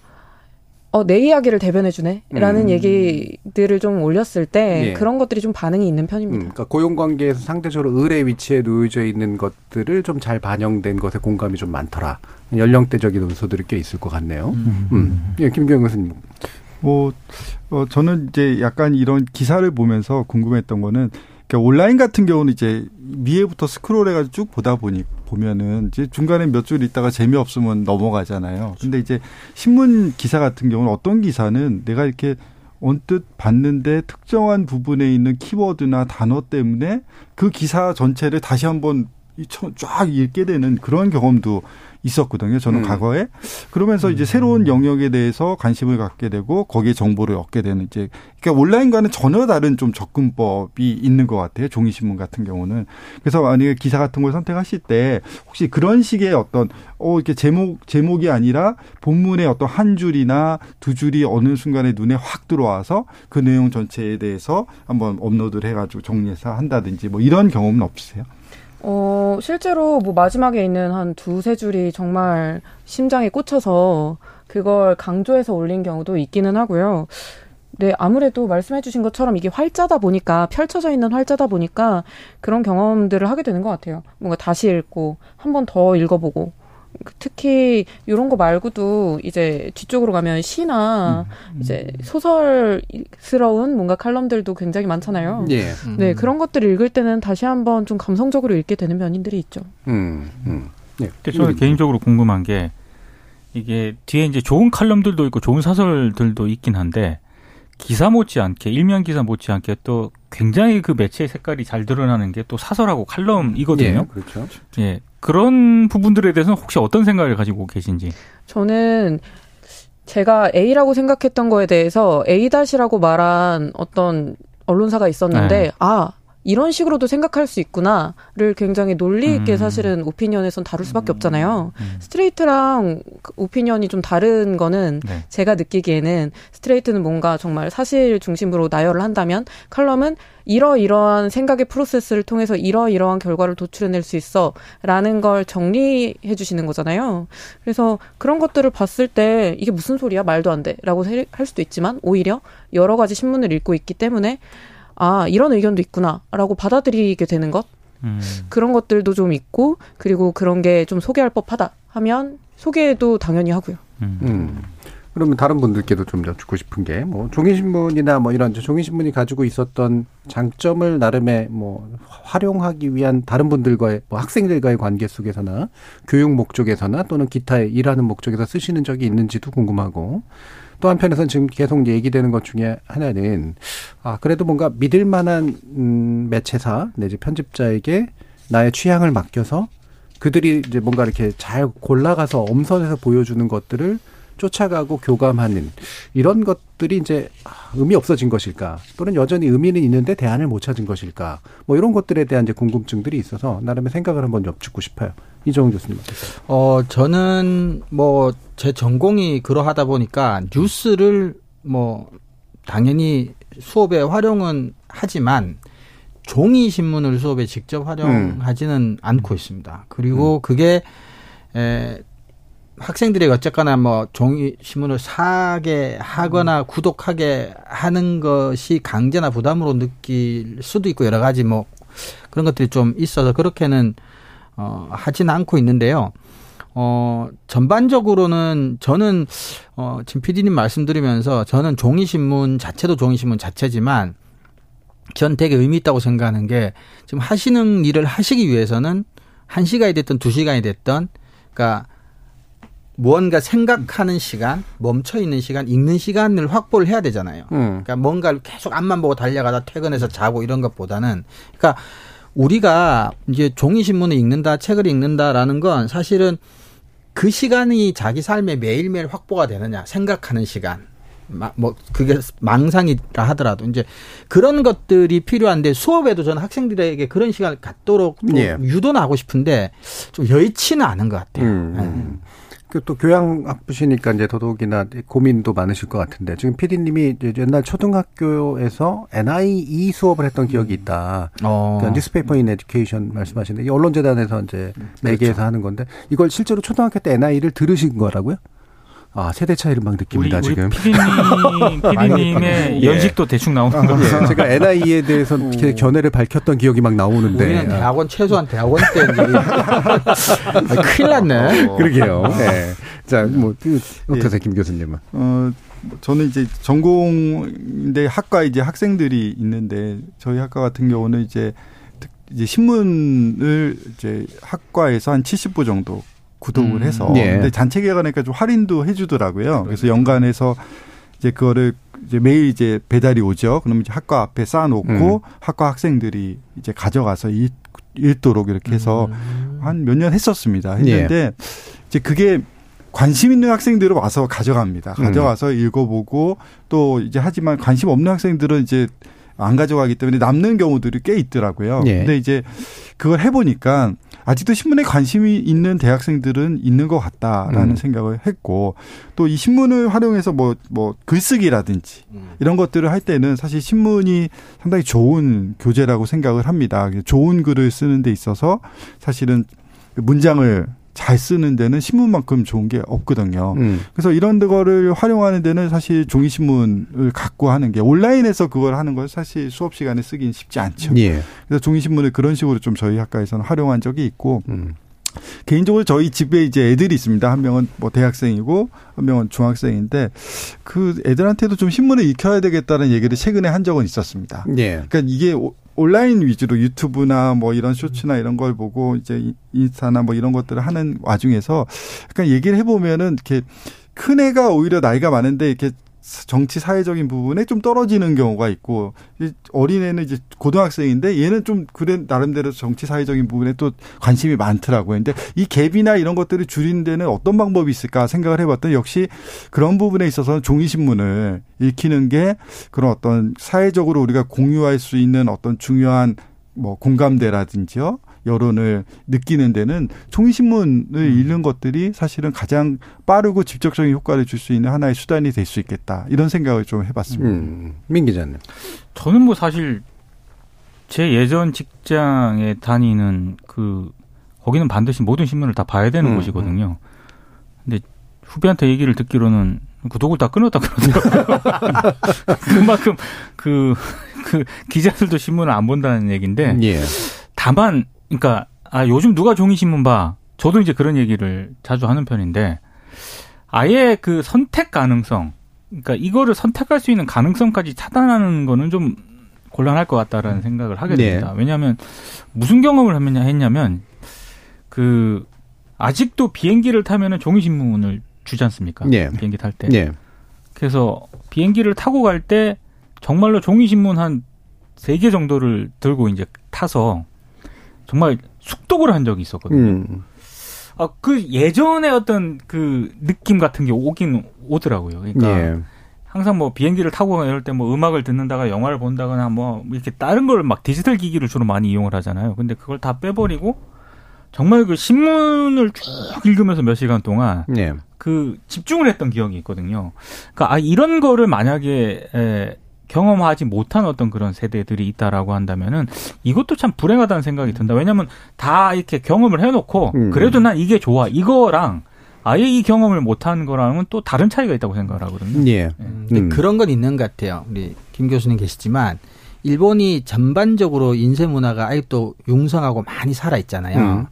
Speaker 9: 어, 내 이야기를 대변해주네? 라는 음. 얘기들을 좀 올렸을 때 예. 그런 것들이 좀 반응이 있는 편입니다. 음,
Speaker 2: 그러니까 고용관계에서 상대적으로 의뢰 위치에 놓여져 있는 것들을 좀 잘 반영된 것에 공감이 좀 많더라. 연령대적인 요소들이 꽤 있을 것 같네요. 음. 음. 예, 김경영 교수님.
Speaker 6: 뭐, 어, 저는 이제 약간 이런 기사를 보면서 궁금했던 거는 그러니까 온라인 같은 경우는 이제 위에부터 스크롤 해가지고 쭉 보다 보니 보면은 이제 중간에 몇 줄 있다가 재미없으면 넘어가잖아요. 근데 이제 신문 기사 같은 경우는 어떤 기사는 내가 이렇게 언뜻 봤는데 특정한 부분에 있는 키워드나 단어 때문에 그 기사 전체를 다시 한번 쫙 읽게 되는 그런 경험도 있었거든요. 저는 음. 과거에 그러면서 이제 음. 새로운 영역에 대해서 관심을 갖게 되고 거기에 정보를 얻게 되는 이제 그러니까 온라인과는 전혀 다른 좀 접근법이 있는 것 같아요. 종이 신문 같은 경우는 그래서 만약에 기사 같은 걸 선택하실 때 혹시 그런 식의 어떤 어 이렇게 제목 제목이 아니라 본문의 어떤 한 줄이나 두 줄이 어느 순간에 눈에 확 들어와서 그 내용 전체에 대해서 한번 업로드를 해가지고 정리해서 한다든지 뭐 이런 경험은 없으세요?
Speaker 9: 어, 실제로 뭐 마지막에 있는 한 두세 줄이 정말 심장에 꽂혀서 그걸 강조해서 올린 경우도 있기는 하고요. 네, 아무래도 말씀해 주신 것처럼 이게 활자다 보니까, 펼쳐져 있는 활자다 보니까 그런 경험들을 하게 되는 것 같아요. 뭔가 다시 읽고, 한 번 더 읽어보고, 특히 이런 거 말고도 이제 뒤쪽으로 가면 시나 음. 이제 소설스러운 뭔가 칼럼들도 굉장히 많잖아요. 예. 음. 네 그런 것들을 읽을 때는 다시 한번 좀 감성적으로 읽게 되는 면인들이 있죠. 음.
Speaker 7: 음. 네. 저는 개인적으로 궁금한 게 이게 뒤에 이제 좋은 칼럼들도 있고 좋은 사설들도 있긴 한데 기사 못지않게 일면 기사 못지않게 또 굉장히 그 매체의 색깔이 잘 드러나는 게 또 사설하고 칼럼이거든요. 예, 그렇죠. 예. 그런 부분들에 대해서는 혹시 어떤 생각을 가지고 계신지?
Speaker 9: 저는 제가 A라고 생각했던 거에 대해서 A-라고 말한 어떤 언론사가 있었는데, 네. 아, 이런 식으로도 생각할 수 있구나를 굉장히 논리 있게 음. 사실은 opinion에선 다룰 수밖에 음. 없잖아요. 음. 스트레이트랑 그 opinion이 좀 다른 거는 네. 제가 느끼기에는 스트레이트는 뭔가 정말 사실 중심으로 나열을 한다면 칼럼은 이러이러한 생각의 프로세스를 통해서 이러이러한 결과를 도출해낼 수 있어 라는 걸 정리해 주시는 거잖아요. 그래서 그런 것들을 봤을 때 이게 무슨 소리야? 말도 안 돼. 라고 할 수도 있지만 오히려 여러 가지 신문을 읽고 있기 때문에 아, 이런 의견도 있구나. 라고 받아들이게 되는 것. 음. 그런 것들도 좀 있고 그리고 그런 게 좀 소개할 법하다 하면 소개도 당연히 하고요. 음. 음.
Speaker 2: 그러면 다른 분들께도 좀 여쭙고 싶은 게 뭐 종이신문이나 뭐 이런 종이신문이 가지고 있었던 장점을 나름의 뭐 활용하기 위한 다른 분들과의 뭐 학생들과의 관계 속에서나 교육 목적에서나 또는 기타의 일하는 목적에서 쓰시는 적이 있는지도 궁금하고 또 한편에서는 지금 계속 얘기되는 것 중에 하나는 아 그래도 뭔가 믿을 만한 음 매체사 내지 편집자에게 나의 취향을 맡겨서 그들이 이제 뭔가 이렇게 잘 골라가서 엄선해서 보여주는 것들을 쫓아가고 교감하는 이런 것들이 이제 의미 없어진 것일까 또는 여전히 의미는 있는데 대안을 못 찾은 것일까 뭐 이런 것들에 대한 이제 궁금증들이 있어서 나름의 생각을 한번 여쭙고 싶어요. 이종훈 교수님.
Speaker 8: 어 저는 뭐 제 전공이 그러하다 보니까 뉴스를 뭐 당연히 수업에 활용은 하지만 종이 신문을 수업에 직접 활용하지는 음. 않고 있습니다. 그리고 음. 그게 에 학생들이 어쨌거나 뭐 종이 신문을 사게 하거나 음. 구독하게 하는 것이 강제나 부담으로 느낄 수도 있고 여러 가지 뭐 그런 것들이 좀 있어서 그렇게는 어 하지는 않고 있는데요. 어 전반적으로는 저는 어진 PD님 말씀드리면서 저는 종이 신문 자체도 종이 신문 자체지만 전 되게 의미 있다고 생각하는 게 지금 하시는 일을 하시기 위해서는 한 시간이 됐든 두 시간이 됐든 그러니까 무언가 생각하는 시간, 멈춰 있는 시간, 읽는 시간을 확보를 해야 되잖아요. 음. 그러니까 뭔가를 계속 앞만 보고 달려가다 퇴근해서 자고 이런 것보다는 그러니까 우리가 이제 종이 신문을 읽는다, 책을 읽는다라는 건 사실은 그 시간이 자기 삶에 매일매일 확보가 되느냐 생각하는 시간. 뭐 그게 망상이라 하더라도 이제 그런 것들이 필요한데 수업에도 저는 학생들에게 그런 시간을 갖도록 예. 유도는 하고 싶은데 좀 여의치는 않은 것 같아요. 음. 네.
Speaker 2: 그또 교양 학부시니까 이제 더더욱이나 고민도 많으실 것 같은데 지금 PD님이 옛날 초등학교에서 NIE 수업을 했던 기억이 있다. 어. 그러니까 newspaper in education 말씀하시는데 언론재단에서 이제 매개해서 그렇죠. 하는 건데 이걸 실제로 초등학교 때 NIE를 들으신 거라고요? 아, 세대 차이를 막 느낍니다, 우리, 지금.
Speaker 7: 피디님, 피디님의 연식도 대충 나오는 아, 거예요.
Speaker 2: 예, 제가 NIE에 대해서 오. 견해를 밝혔던 기억이 막 나오는데.
Speaker 8: 우리는 대학원, 최소한 대학원 때. 아, 큰일 났네.
Speaker 2: 어. 그러게요. 네. 자, 뭐, 그, 어떠세요, 예. 김 교수님은? 어,
Speaker 6: 저는 이제 전공인데 학과 이제 학생들이 있는데 저희 학과 같은 경우는 이제 이제 신문을 이제 학과에서 한 70부 정도 구독을 음. 해서 예. 근데 단체 개관하니까 좀 할인도 해주더라고요. 그래서 연간해서 이제 그거를 이제 매일 이제 배달이 오죠. 그러면 이제 학과 앞에 쌓아놓고 음. 학과 학생들이 이제 가져가서 읽, 읽도록 이렇게 해서 음. 한몇 년 했었습니다. 했는데 예. 이제 그게 관심 있는 학생들은 와서 가져갑니다. 가져가서 음. 읽어보고 또 이제 하지만 관심 없는 학생들은 이제 안 가져가기 때문에 남는 경우들이 꽤 있더라고요. 예. 근데 이제 그걸 해보니까 아직도 신문에 관심이 있는 대학생들은 있는 것 같다라는 음. 생각을 했고 또 이 신문을 활용해서 뭐, 뭐 글쓰기라든지 음. 이런 것들을 할 때는 사실 신문이 상당히 좋은 교재라고 생각을 합니다. 좋은 글을 쓰는 데 있어서 사실은 문장을 잘 쓰는 데는 신문만큼 좋은 게 없거든요. 음. 그래서 이런 거를 활용하는 데는 사실 종이 신문을 갖고 하는 게 온라인에서 그걸 하는 건 사실 수업 시간에 쓰긴 쉽지 않죠. 예. 그래서 종이 신문을 그런 식으로 좀 저희 학과에서는 활용한 적이 있고 음. 개인적으로 저희 집에 이제 애들이 있습니다. 한 명은 뭐 대학생이고 한 명은 중학생인데 그 애들한테도 좀 신문을 익혀야 되겠다는 얘기를 최근에 한 적은 있었습니다. 예. 그러니까 이게 온라인 위주로 유튜브나 뭐 이런 쇼츠나 이런 걸 보고 이제 인스타나 뭐 이런 것들을 하는 와중에서 약간 얘기를 해보면은 이렇게 큰 애가 오히려 나이가 많은데 이렇게 정치 사회적인 부분에 좀 떨어지는 경우가 있고 어린애는 이제 고등학생인데 얘는 좀 그래 나름대로 정치 사회적인 부분에 또 관심이 많더라고요. 근데 이 갭이나 이런 것들을 줄이는 데는 어떤 방법이 있을까 생각을 해봤더니 역시 그런 부분에 있어서는 종이 신문을 읽히는 게 그런 어떤 사회적으로 우리가 공유할 수 있는 어떤 중요한 뭐 공감대라든지요. 여론을 느끼는 데는 종이신문을 음. 읽는 것들이 사실은 가장 빠르고 직접적인 효과를 줄 수 있는 하나의 수단이 될 수 있겠다. 이런 생각을 좀 해봤습니다. 음.
Speaker 2: 민 기자님.
Speaker 7: 저는 뭐 사실 제 예전 직장에 다니는 그 거기는 반드시 모든 신문을 다 봐야 되는 음. 곳이거든요. 근데 후배한테 얘기를 듣기로는 구독을 다 끊었다 그러더라고요. 그만큼 그, 그 기자들도 신문을 안 본다는 얘기인데. 예. 다만 그러니까 아 요즘 누가 종이 신문 봐. 저도 이제 그런 얘기를 자주 하는 편인데 아예 그 선택 가능성 그러니까 이거를 선택할 수 있는 가능성까지 차단하는 거는 좀 곤란할 것 같다라는 생각을 하게 네. 됩니다. 네. 왜냐하면 무슨 경험을 했냐면 그 아직도 비행기를 타면은 종이 신문을 주지 않습니까? 네. 비행기 탈 때. 네. 그래서 비행기를 타고 갈 때 정말로 종이 신문 한 세 개 정도를 들고 이제 타서 정말 숙독을 한 적이 있었거든요. 음. 아, 그 예전에 어떤 그 느낌 같은 게 오긴 오더라고요. 그러니까 예. 항상 뭐 비행기를 타고 이럴 때 뭐 음악을 듣는다가 영화를 본다거나 뭐 이렇게 다른 걸 막 디지털 기기를 주로 많이 이용을 하잖아요. 근데 그걸 다 빼버리고 정말 그 신문을 쭉 읽으면서 몇 시간 동안 예. 그 집중을 했던 기억이 있거든요. 그러니까 아 이런 거를 만약에 에, 경험하지 못한 어떤 그런 세대들이 있다라고 한다면은 이것도 참 불행하다는 생각이 든다. 왜냐하면 다 이렇게 경험을 해놓고 음. 그래도 난 이게 좋아 이거랑 아예 이 경험을 못한 거랑은 또 다른 차이가 있다고 생각을 하거든요.
Speaker 8: 예. 네. 음. 그런 건 있는 것 같아요. 우리 김 교수님 계시지만 일본이 전반적으로 인쇄 문화가 아직도 융성하고 많이 살아 있잖아요. 음.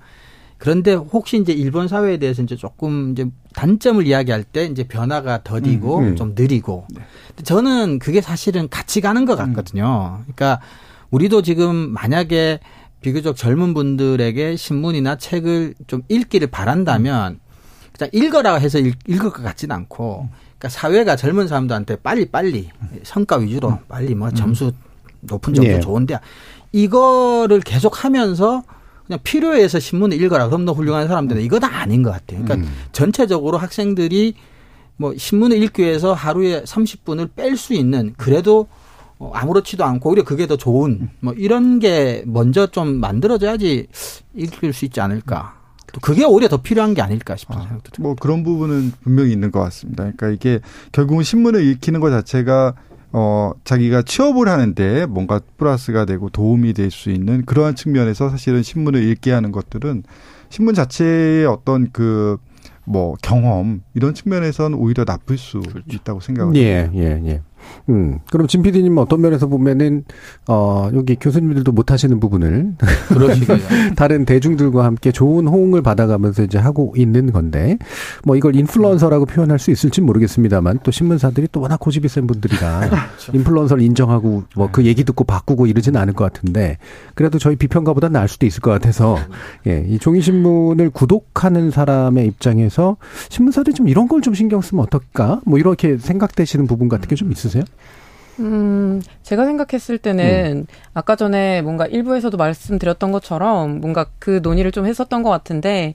Speaker 8: 그런데 혹시 이제 일본 사회에 대해서 이제 조금 이제 단점을 이야기할 때 이제 변화가 더디고 음, 음. 좀 느리고 네. 저는 그게 사실은 같이 가는 것 같거든요. 그러니까 우리도 지금 만약에 비교적 젊은 분들에게 신문이나 책을 좀 읽기를 바란다면 그냥 읽어라 해서 읽, 읽을 것 같지는 않고 그러니까 사회가 젊은 사람들한테 빨리 빨리 성과 위주로 빨리 뭐 점수 높은 점수 네. 좋은데 이거를 계속 하면서 그냥 필요해 서 신문을 읽어라. 그럼 너 훌륭한 사람들은 다 아닌 것 같아요. 그러니까 음. 전체적으로 학생들이 뭐 신문을 읽기 위해서 하루에 30분을 뺄 수 있는 그래도 어, 아무렇지도 않고 오히려 그게 더 좋은 뭐 이런 게 먼저 좀 만들어져야지 읽을 수 있지 않을까. 또 그게 오히려 더 필요한 게 아닐까 싶은 아, 생각도 듭니다.
Speaker 6: 뭐 그런 부분은 분명히 있는 것 같습니다. 그러니까 이게 결국은 신문을 읽히는 것 자체가 어, 자기가 취업을 하는데 뭔가 플러스가 되고 도움이 될 수 있는 그러한 측면에서 사실은 신문을 읽게 하는 것들은 신문 자체의 어떤 그, 뭐, 경험, 이런 측면에서는 오히려 나쁠 수 그렇죠. 있다고 생각합니다.
Speaker 2: 예, 예, 예. 음. 그럼 진 PD님 어떤 면에서 보면은 어 여기 교수님들도 못 하시는 부분을 다른 대중들과 함께 좋은 호응을 받아가면서 이제 하고 있는 건데 뭐 이걸 인플루언서라고 표현할 수 있을지 모르겠습니다만 또 신문사들이 또 워낙 고집이 센 분들이라 그렇죠. 인플루언서를 인정하고 뭐 그 얘기 듣고 바꾸고 이러지는 않을 것 같은데 그래도 저희 비평가보다 나을 수도 있을 것 같아서 예, 이 종이 신문을 구독하는 사람의 입장에서 신문사들이 좀 이런 걸 좀 신경 쓰면 어떨까? 뭐 이렇게 생각되시는 부분 같은 게 좀 있으세요? 있으세요?
Speaker 9: 음, 제가 생각했을 때는 음. 아까 전에 뭔가 일부에서도 말씀드렸던 것처럼 뭔가 그 논의를 좀 했었던 것 같은데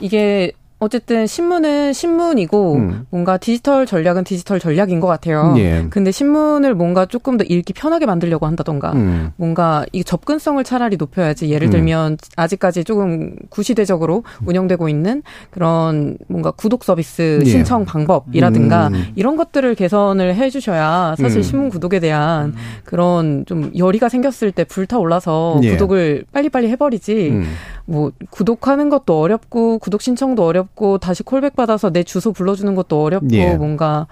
Speaker 9: 이게 어쨌든 신문은 신문이고 음. 뭔가 디지털 전략은 디지털 전략인 것 같아요. 예. 근데 신문을 뭔가 조금 더 읽기 편하게 만들려고 한다던가 음. 뭔가 이 접근성을 차라리 높여야지. 예를 음. 들면 음. 아직까지 조금 구시대적으로 운영되고 있는 그런 뭔가 구독 서비스 예. 신청 방법이라든가 음. 이런 것들을 개선을 해주셔야 사실 음. 신문 구독에 대한 그런 좀 열의가 생겼을 때 불타올라서 예. 구독을 빨리빨리 해버리지. 뭐 구독하는 것도 어렵고 구독 신청도 어렵고 다시 콜백 받아서 내 주소 불러주는 것도 어렵고 예. 뭔가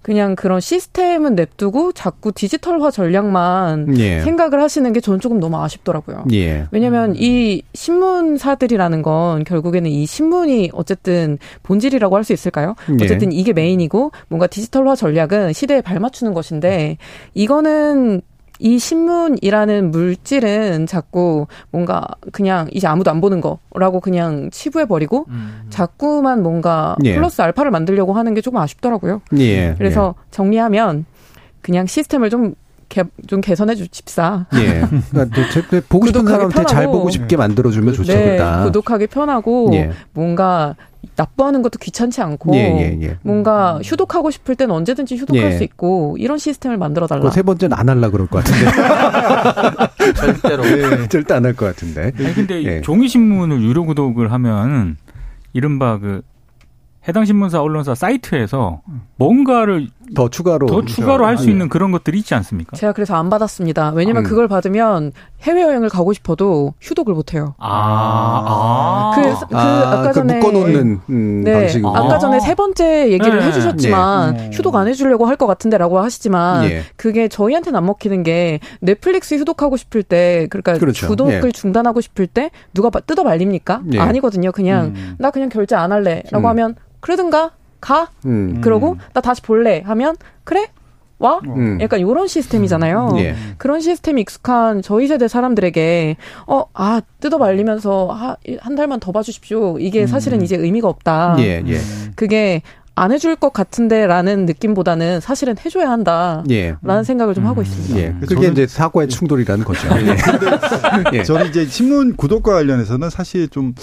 Speaker 9: 그냥 그런 시스템은 냅두고 자꾸 디지털화 전략만 예. 생각을 하시는 게 저는 조금 너무 아쉽더라고요. 예. 왜냐하면 이 신문사들이라는 건 결국에는 이 신문이 어쨌든 본질이라고 할 수 있을까요? 예. 어쨌든 이게 메인이고 뭔가 디지털화 전략은 시대에 발맞추는 것인데 이거는 이 신문이라는 물질은 자꾸 뭔가 그냥 이제 아무도 안 보는 거라고 그냥 치부해 버리고 음. 자꾸만 뭔가 예. 플러스 알파를 만들려고 하는 게 조금 아쉽더라고요. 예. 그래서 예. 정리하면 그냥 시스템을 좀 개, 좀 개선해 주십사. 예.
Speaker 2: 그러니까 보고 싶은 사람한테 잘 보고 싶게 만들어주면 좋죠. 네,
Speaker 9: 구독하기 편하고 예. 뭔가 납부하는 것도 귀찮지 않고 예, 예, 예. 뭔가 휴독하고 싶을 때는 언제든지 휴독할 예. 수 있고 이런 시스템을 만들어 달라.
Speaker 2: 세 번째는 안 할라 그럴 것 같은데.
Speaker 8: 절대로.
Speaker 2: 네, 절대 안 할 것 같은데.
Speaker 7: 아니, 근데 예. 종이 신문을 유료 구독을 하면 이른바 그 해당 신문사 언론사 사이트에서 뭔가를
Speaker 2: 더 추가로
Speaker 7: 더 추가로 할 수 있는 그런 것들이 있지 않습니까?
Speaker 9: 제가 그래서 안 받았습니다. 왜냐면 음. 그걸 받으면 해외 여행을 가고 싶어도 휴독을 못 해요.
Speaker 7: 아,
Speaker 9: 그, 그 아, 까 전에
Speaker 2: 묶어놓는 음,
Speaker 9: 네, 방식 아까 전에 세 번째 얘기를 네. 해주셨지만 네. 휴독 안 해주려고 할 것 같은데라고 하시지만 예. 그게 저희한테는 안 먹히는 게 넷플릭스 휴독하고 싶을 때 그러니까 그렇죠. 구독을 예. 중단하고 싶을 때 누가 뜯어 말립니까? 예. 아니거든요. 그냥 음. 나 그냥 결제 안 할래라고 음. 하면 그러든가 가 음. 그러고 나 다시 볼래 하면 그래 와? 음. 약간 이런 시스템이잖아요. 음. 예. 그런 시스템이 익숙한 저희 세대 사람들에게 어, 아, 뜯어 말리면서 아, 한 달만 더 봐주십시오. 이게 사실은 음. 이제 의미가 없다. 예, 예. 그게 안 해줄 것 같은데라는 느낌보다는 사실은 해줘야 한다라는 예. 생각을 좀 하고 있습니다.
Speaker 2: 예. 그게 이제 사고의 충돌이라는 거죠. 예.
Speaker 6: 예. 저는 이제 신문 구독과 관련해서는 사실 좀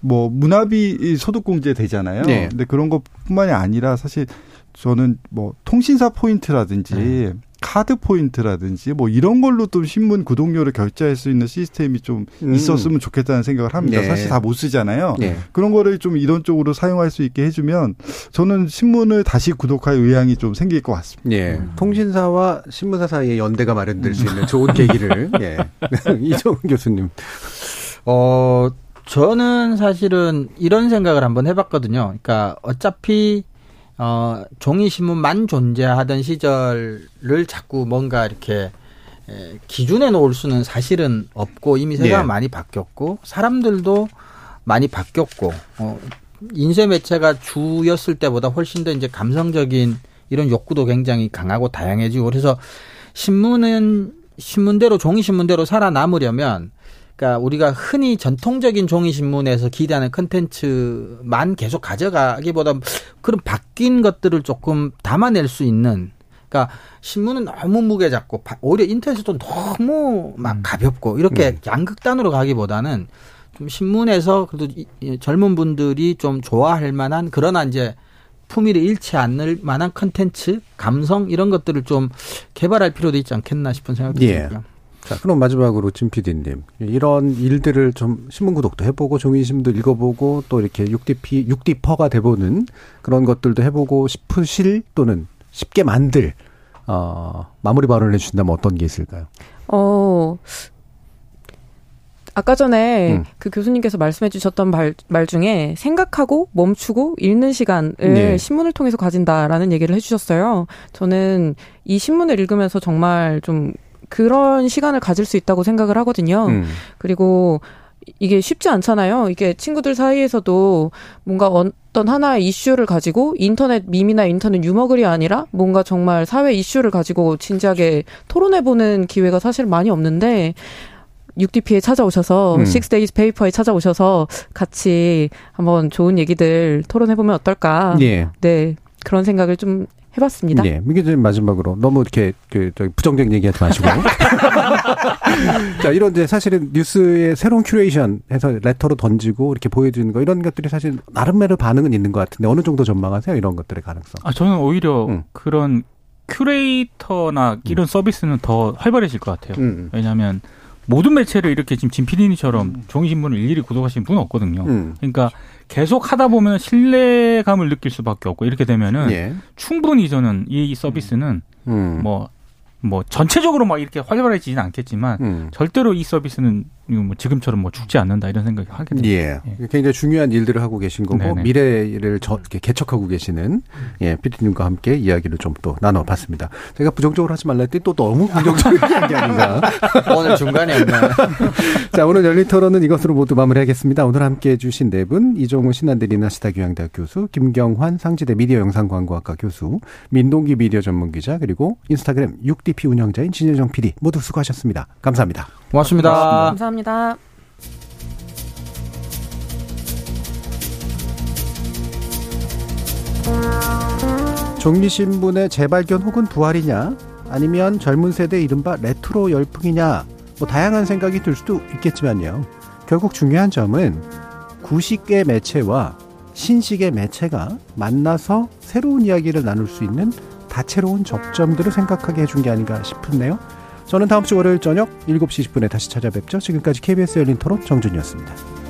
Speaker 6: 뭐 문화비 소득공제 되잖아요. 예. 근데 그런 것뿐만이 아니라 사실 저는 뭐 통신사 포인트라든지 음. 카드 포인트라든지 뭐 이런 걸로 또 신문 구독료를 결제할 수 있는 시스템이 좀 음. 있었으면 좋겠다는 생각을 합니다. 네. 사실 다 못 쓰잖아요. 네. 그런 거를 좀 이런 쪽으로 사용할 수 있게 해주면 저는 신문을 다시 구독할 의향이 좀 생길 것 같습니다.
Speaker 2: 예. 음. 통신사와 신문사 사이에 연대가 마련될 수 있는 좋은 계기를 예. 이정훈 교수님.
Speaker 8: 어 저는 사실은 이런 생각을 한번 해봤거든요. 그러니까 어차피 어, 종이 신문만 존재하던 시절을 자꾸 뭔가 이렇게 에, 기준에 놓을 수는 사실은 없고 이미 세상은 네. 많이 바뀌었고 사람들도 많이 바뀌었고 어, 인쇄 매체가 주였을 때보다 훨씬 더 이제 감성적인 이런 욕구도 굉장히 강하고 다양해지고 그래서 신문은 신문대로 종이 신문대로 살아남으려면 그러니까 우리가 흔히 전통적인 종이 신문에서 기대하는 컨텐츠만 계속 가져가기보다 그런 바뀐 것들을 조금 담아낼 수 있는 그러니까 신문은 너무 무게 잡고 오히려 인터넷도 너무 막 음. 가볍고 이렇게 음. 양극단으로 가기보다는 좀 신문에서 그래도 젊은 분들이 좀 좋아할 만한 그러나 이제 품위를 잃지 않을 만한 컨텐츠, 감성 이런 것들을 좀 개발할 필요도 있지 않겠나 싶은 생각이 예. 듭니다.
Speaker 2: 자, 그럼 마지막으로 진 PD님. 이런 일들을 좀 신문 구독도 해보고 종이신문도 읽어보고 또 이렇게 6DP, 6D퍼가 돼보는 그런 것들도 해보고 싶으실 또는 쉽게 만들, 어, 마무리 발언을 해주신다면 어떤 게 있을까요?
Speaker 9: 어, 아까 전에 음. 그 교수님께서 말씀해 주셨던 말, 말 중에 생각하고 멈추고 읽는 시간을 네. 신문을 통해서 가진다라는 얘기를 해 주셨어요. 저는 이 신문을 읽으면서 정말 좀 그런 시간을 가질 수 있다고 생각을 하거든요. 음. 그리고 이게 쉽지 않잖아요. 이게 친구들 사이에서도 뭔가 어떤 하나의 이슈를 가지고 인터넷 밈이나 인터넷 유머글이 아니라 뭔가 정말 사회 이슈를 가지고 진지하게 토론해보는 기회가 사실 많이 없는데 6DP에 찾아오셔서 음. 6days 페이퍼에 찾아오셔서 같이 한번 좋은 얘기들 토론해보면 어떨까. 예. 네. 그런 생각을 좀 해봤습니다.
Speaker 2: 예, 민기 님 마지막으로 너무 이렇게 그 저기 부정적인 얘기하지 마시고. 자, 이런 이제 사실은 뉴스의 새로운 큐레이션 해서 letter로 던지고 이렇게 보여주는 거 이런 것들이 사실 나름대로 반응은 있는 것 같은데 어느 정도 전망하세요? 이런 것들의 가능성?
Speaker 7: 아, 저는 오히려 음. 그런 큐레이터나 이런 음. 서비스는 더 활발해질 것 같아요. 음. 음. 왜냐하면 모든 매체를 이렇게 지금 진 PD님처럼 음. 종이신문을 일일이 구독하시는 분은 없거든요. 음. 그러니까 계속 하다 보면 신뢰감을 느낄 수밖에 없고 이렇게 되면은 예. 충분히 저는 이 서비스는 음. 뭐뭐 전체적으로 막 이렇게 활발해지지는 않겠지만 음. 절대로 이 서비스는 뭐 지금처럼 뭐 죽지 않는다 이런 생각이 하게 됩니다.
Speaker 2: 예. 예. 굉장히 중요한 일들을 하고 계신 거고 네네. 미래를 저, 이렇게 개척하고 계시는 예, 피디님과 함께 이야기를 좀 또 나눠봤습니다. 제가 부정적으로 하지 말라 했더니 또 너무 긍정적인 이야기 아닌가.
Speaker 8: 오늘 중간이었네.
Speaker 2: 자, 오늘 열린 토론은 이것으로 모두 마무리하겠습니다. 오늘 함께 해주신 네 분, 이종우 신한대 리나 시다 교양대학 교수, 김경환 상지대 미디어 영상광고학과 교수, 민동기 미디어 전문기자, 그리고 인스타그램 6DP 운영자인 진여정 PD 모두 수고하셨습니다. 감사합니다.
Speaker 8: 고맙습니다.
Speaker 9: 감사합니다.
Speaker 2: 종리신문의 재발견 혹은 부활이냐 아니면 젊은 세대 이른바 레트로 열풍이냐 뭐 다양한 생각이 들 수도 있겠지만요. 결국 중요한 점은 90개 매체와 신식의 매체가 만나서 새로운 이야기를 나눌 수 있는 다채로운 접점들을 생각하게 해준 게 아닌가 싶은데요. 저는 다음 주 월요일 저녁 7시 10분에 다시 찾아뵙죠. 지금까지 KBS 열린 토론 정준이었습니다.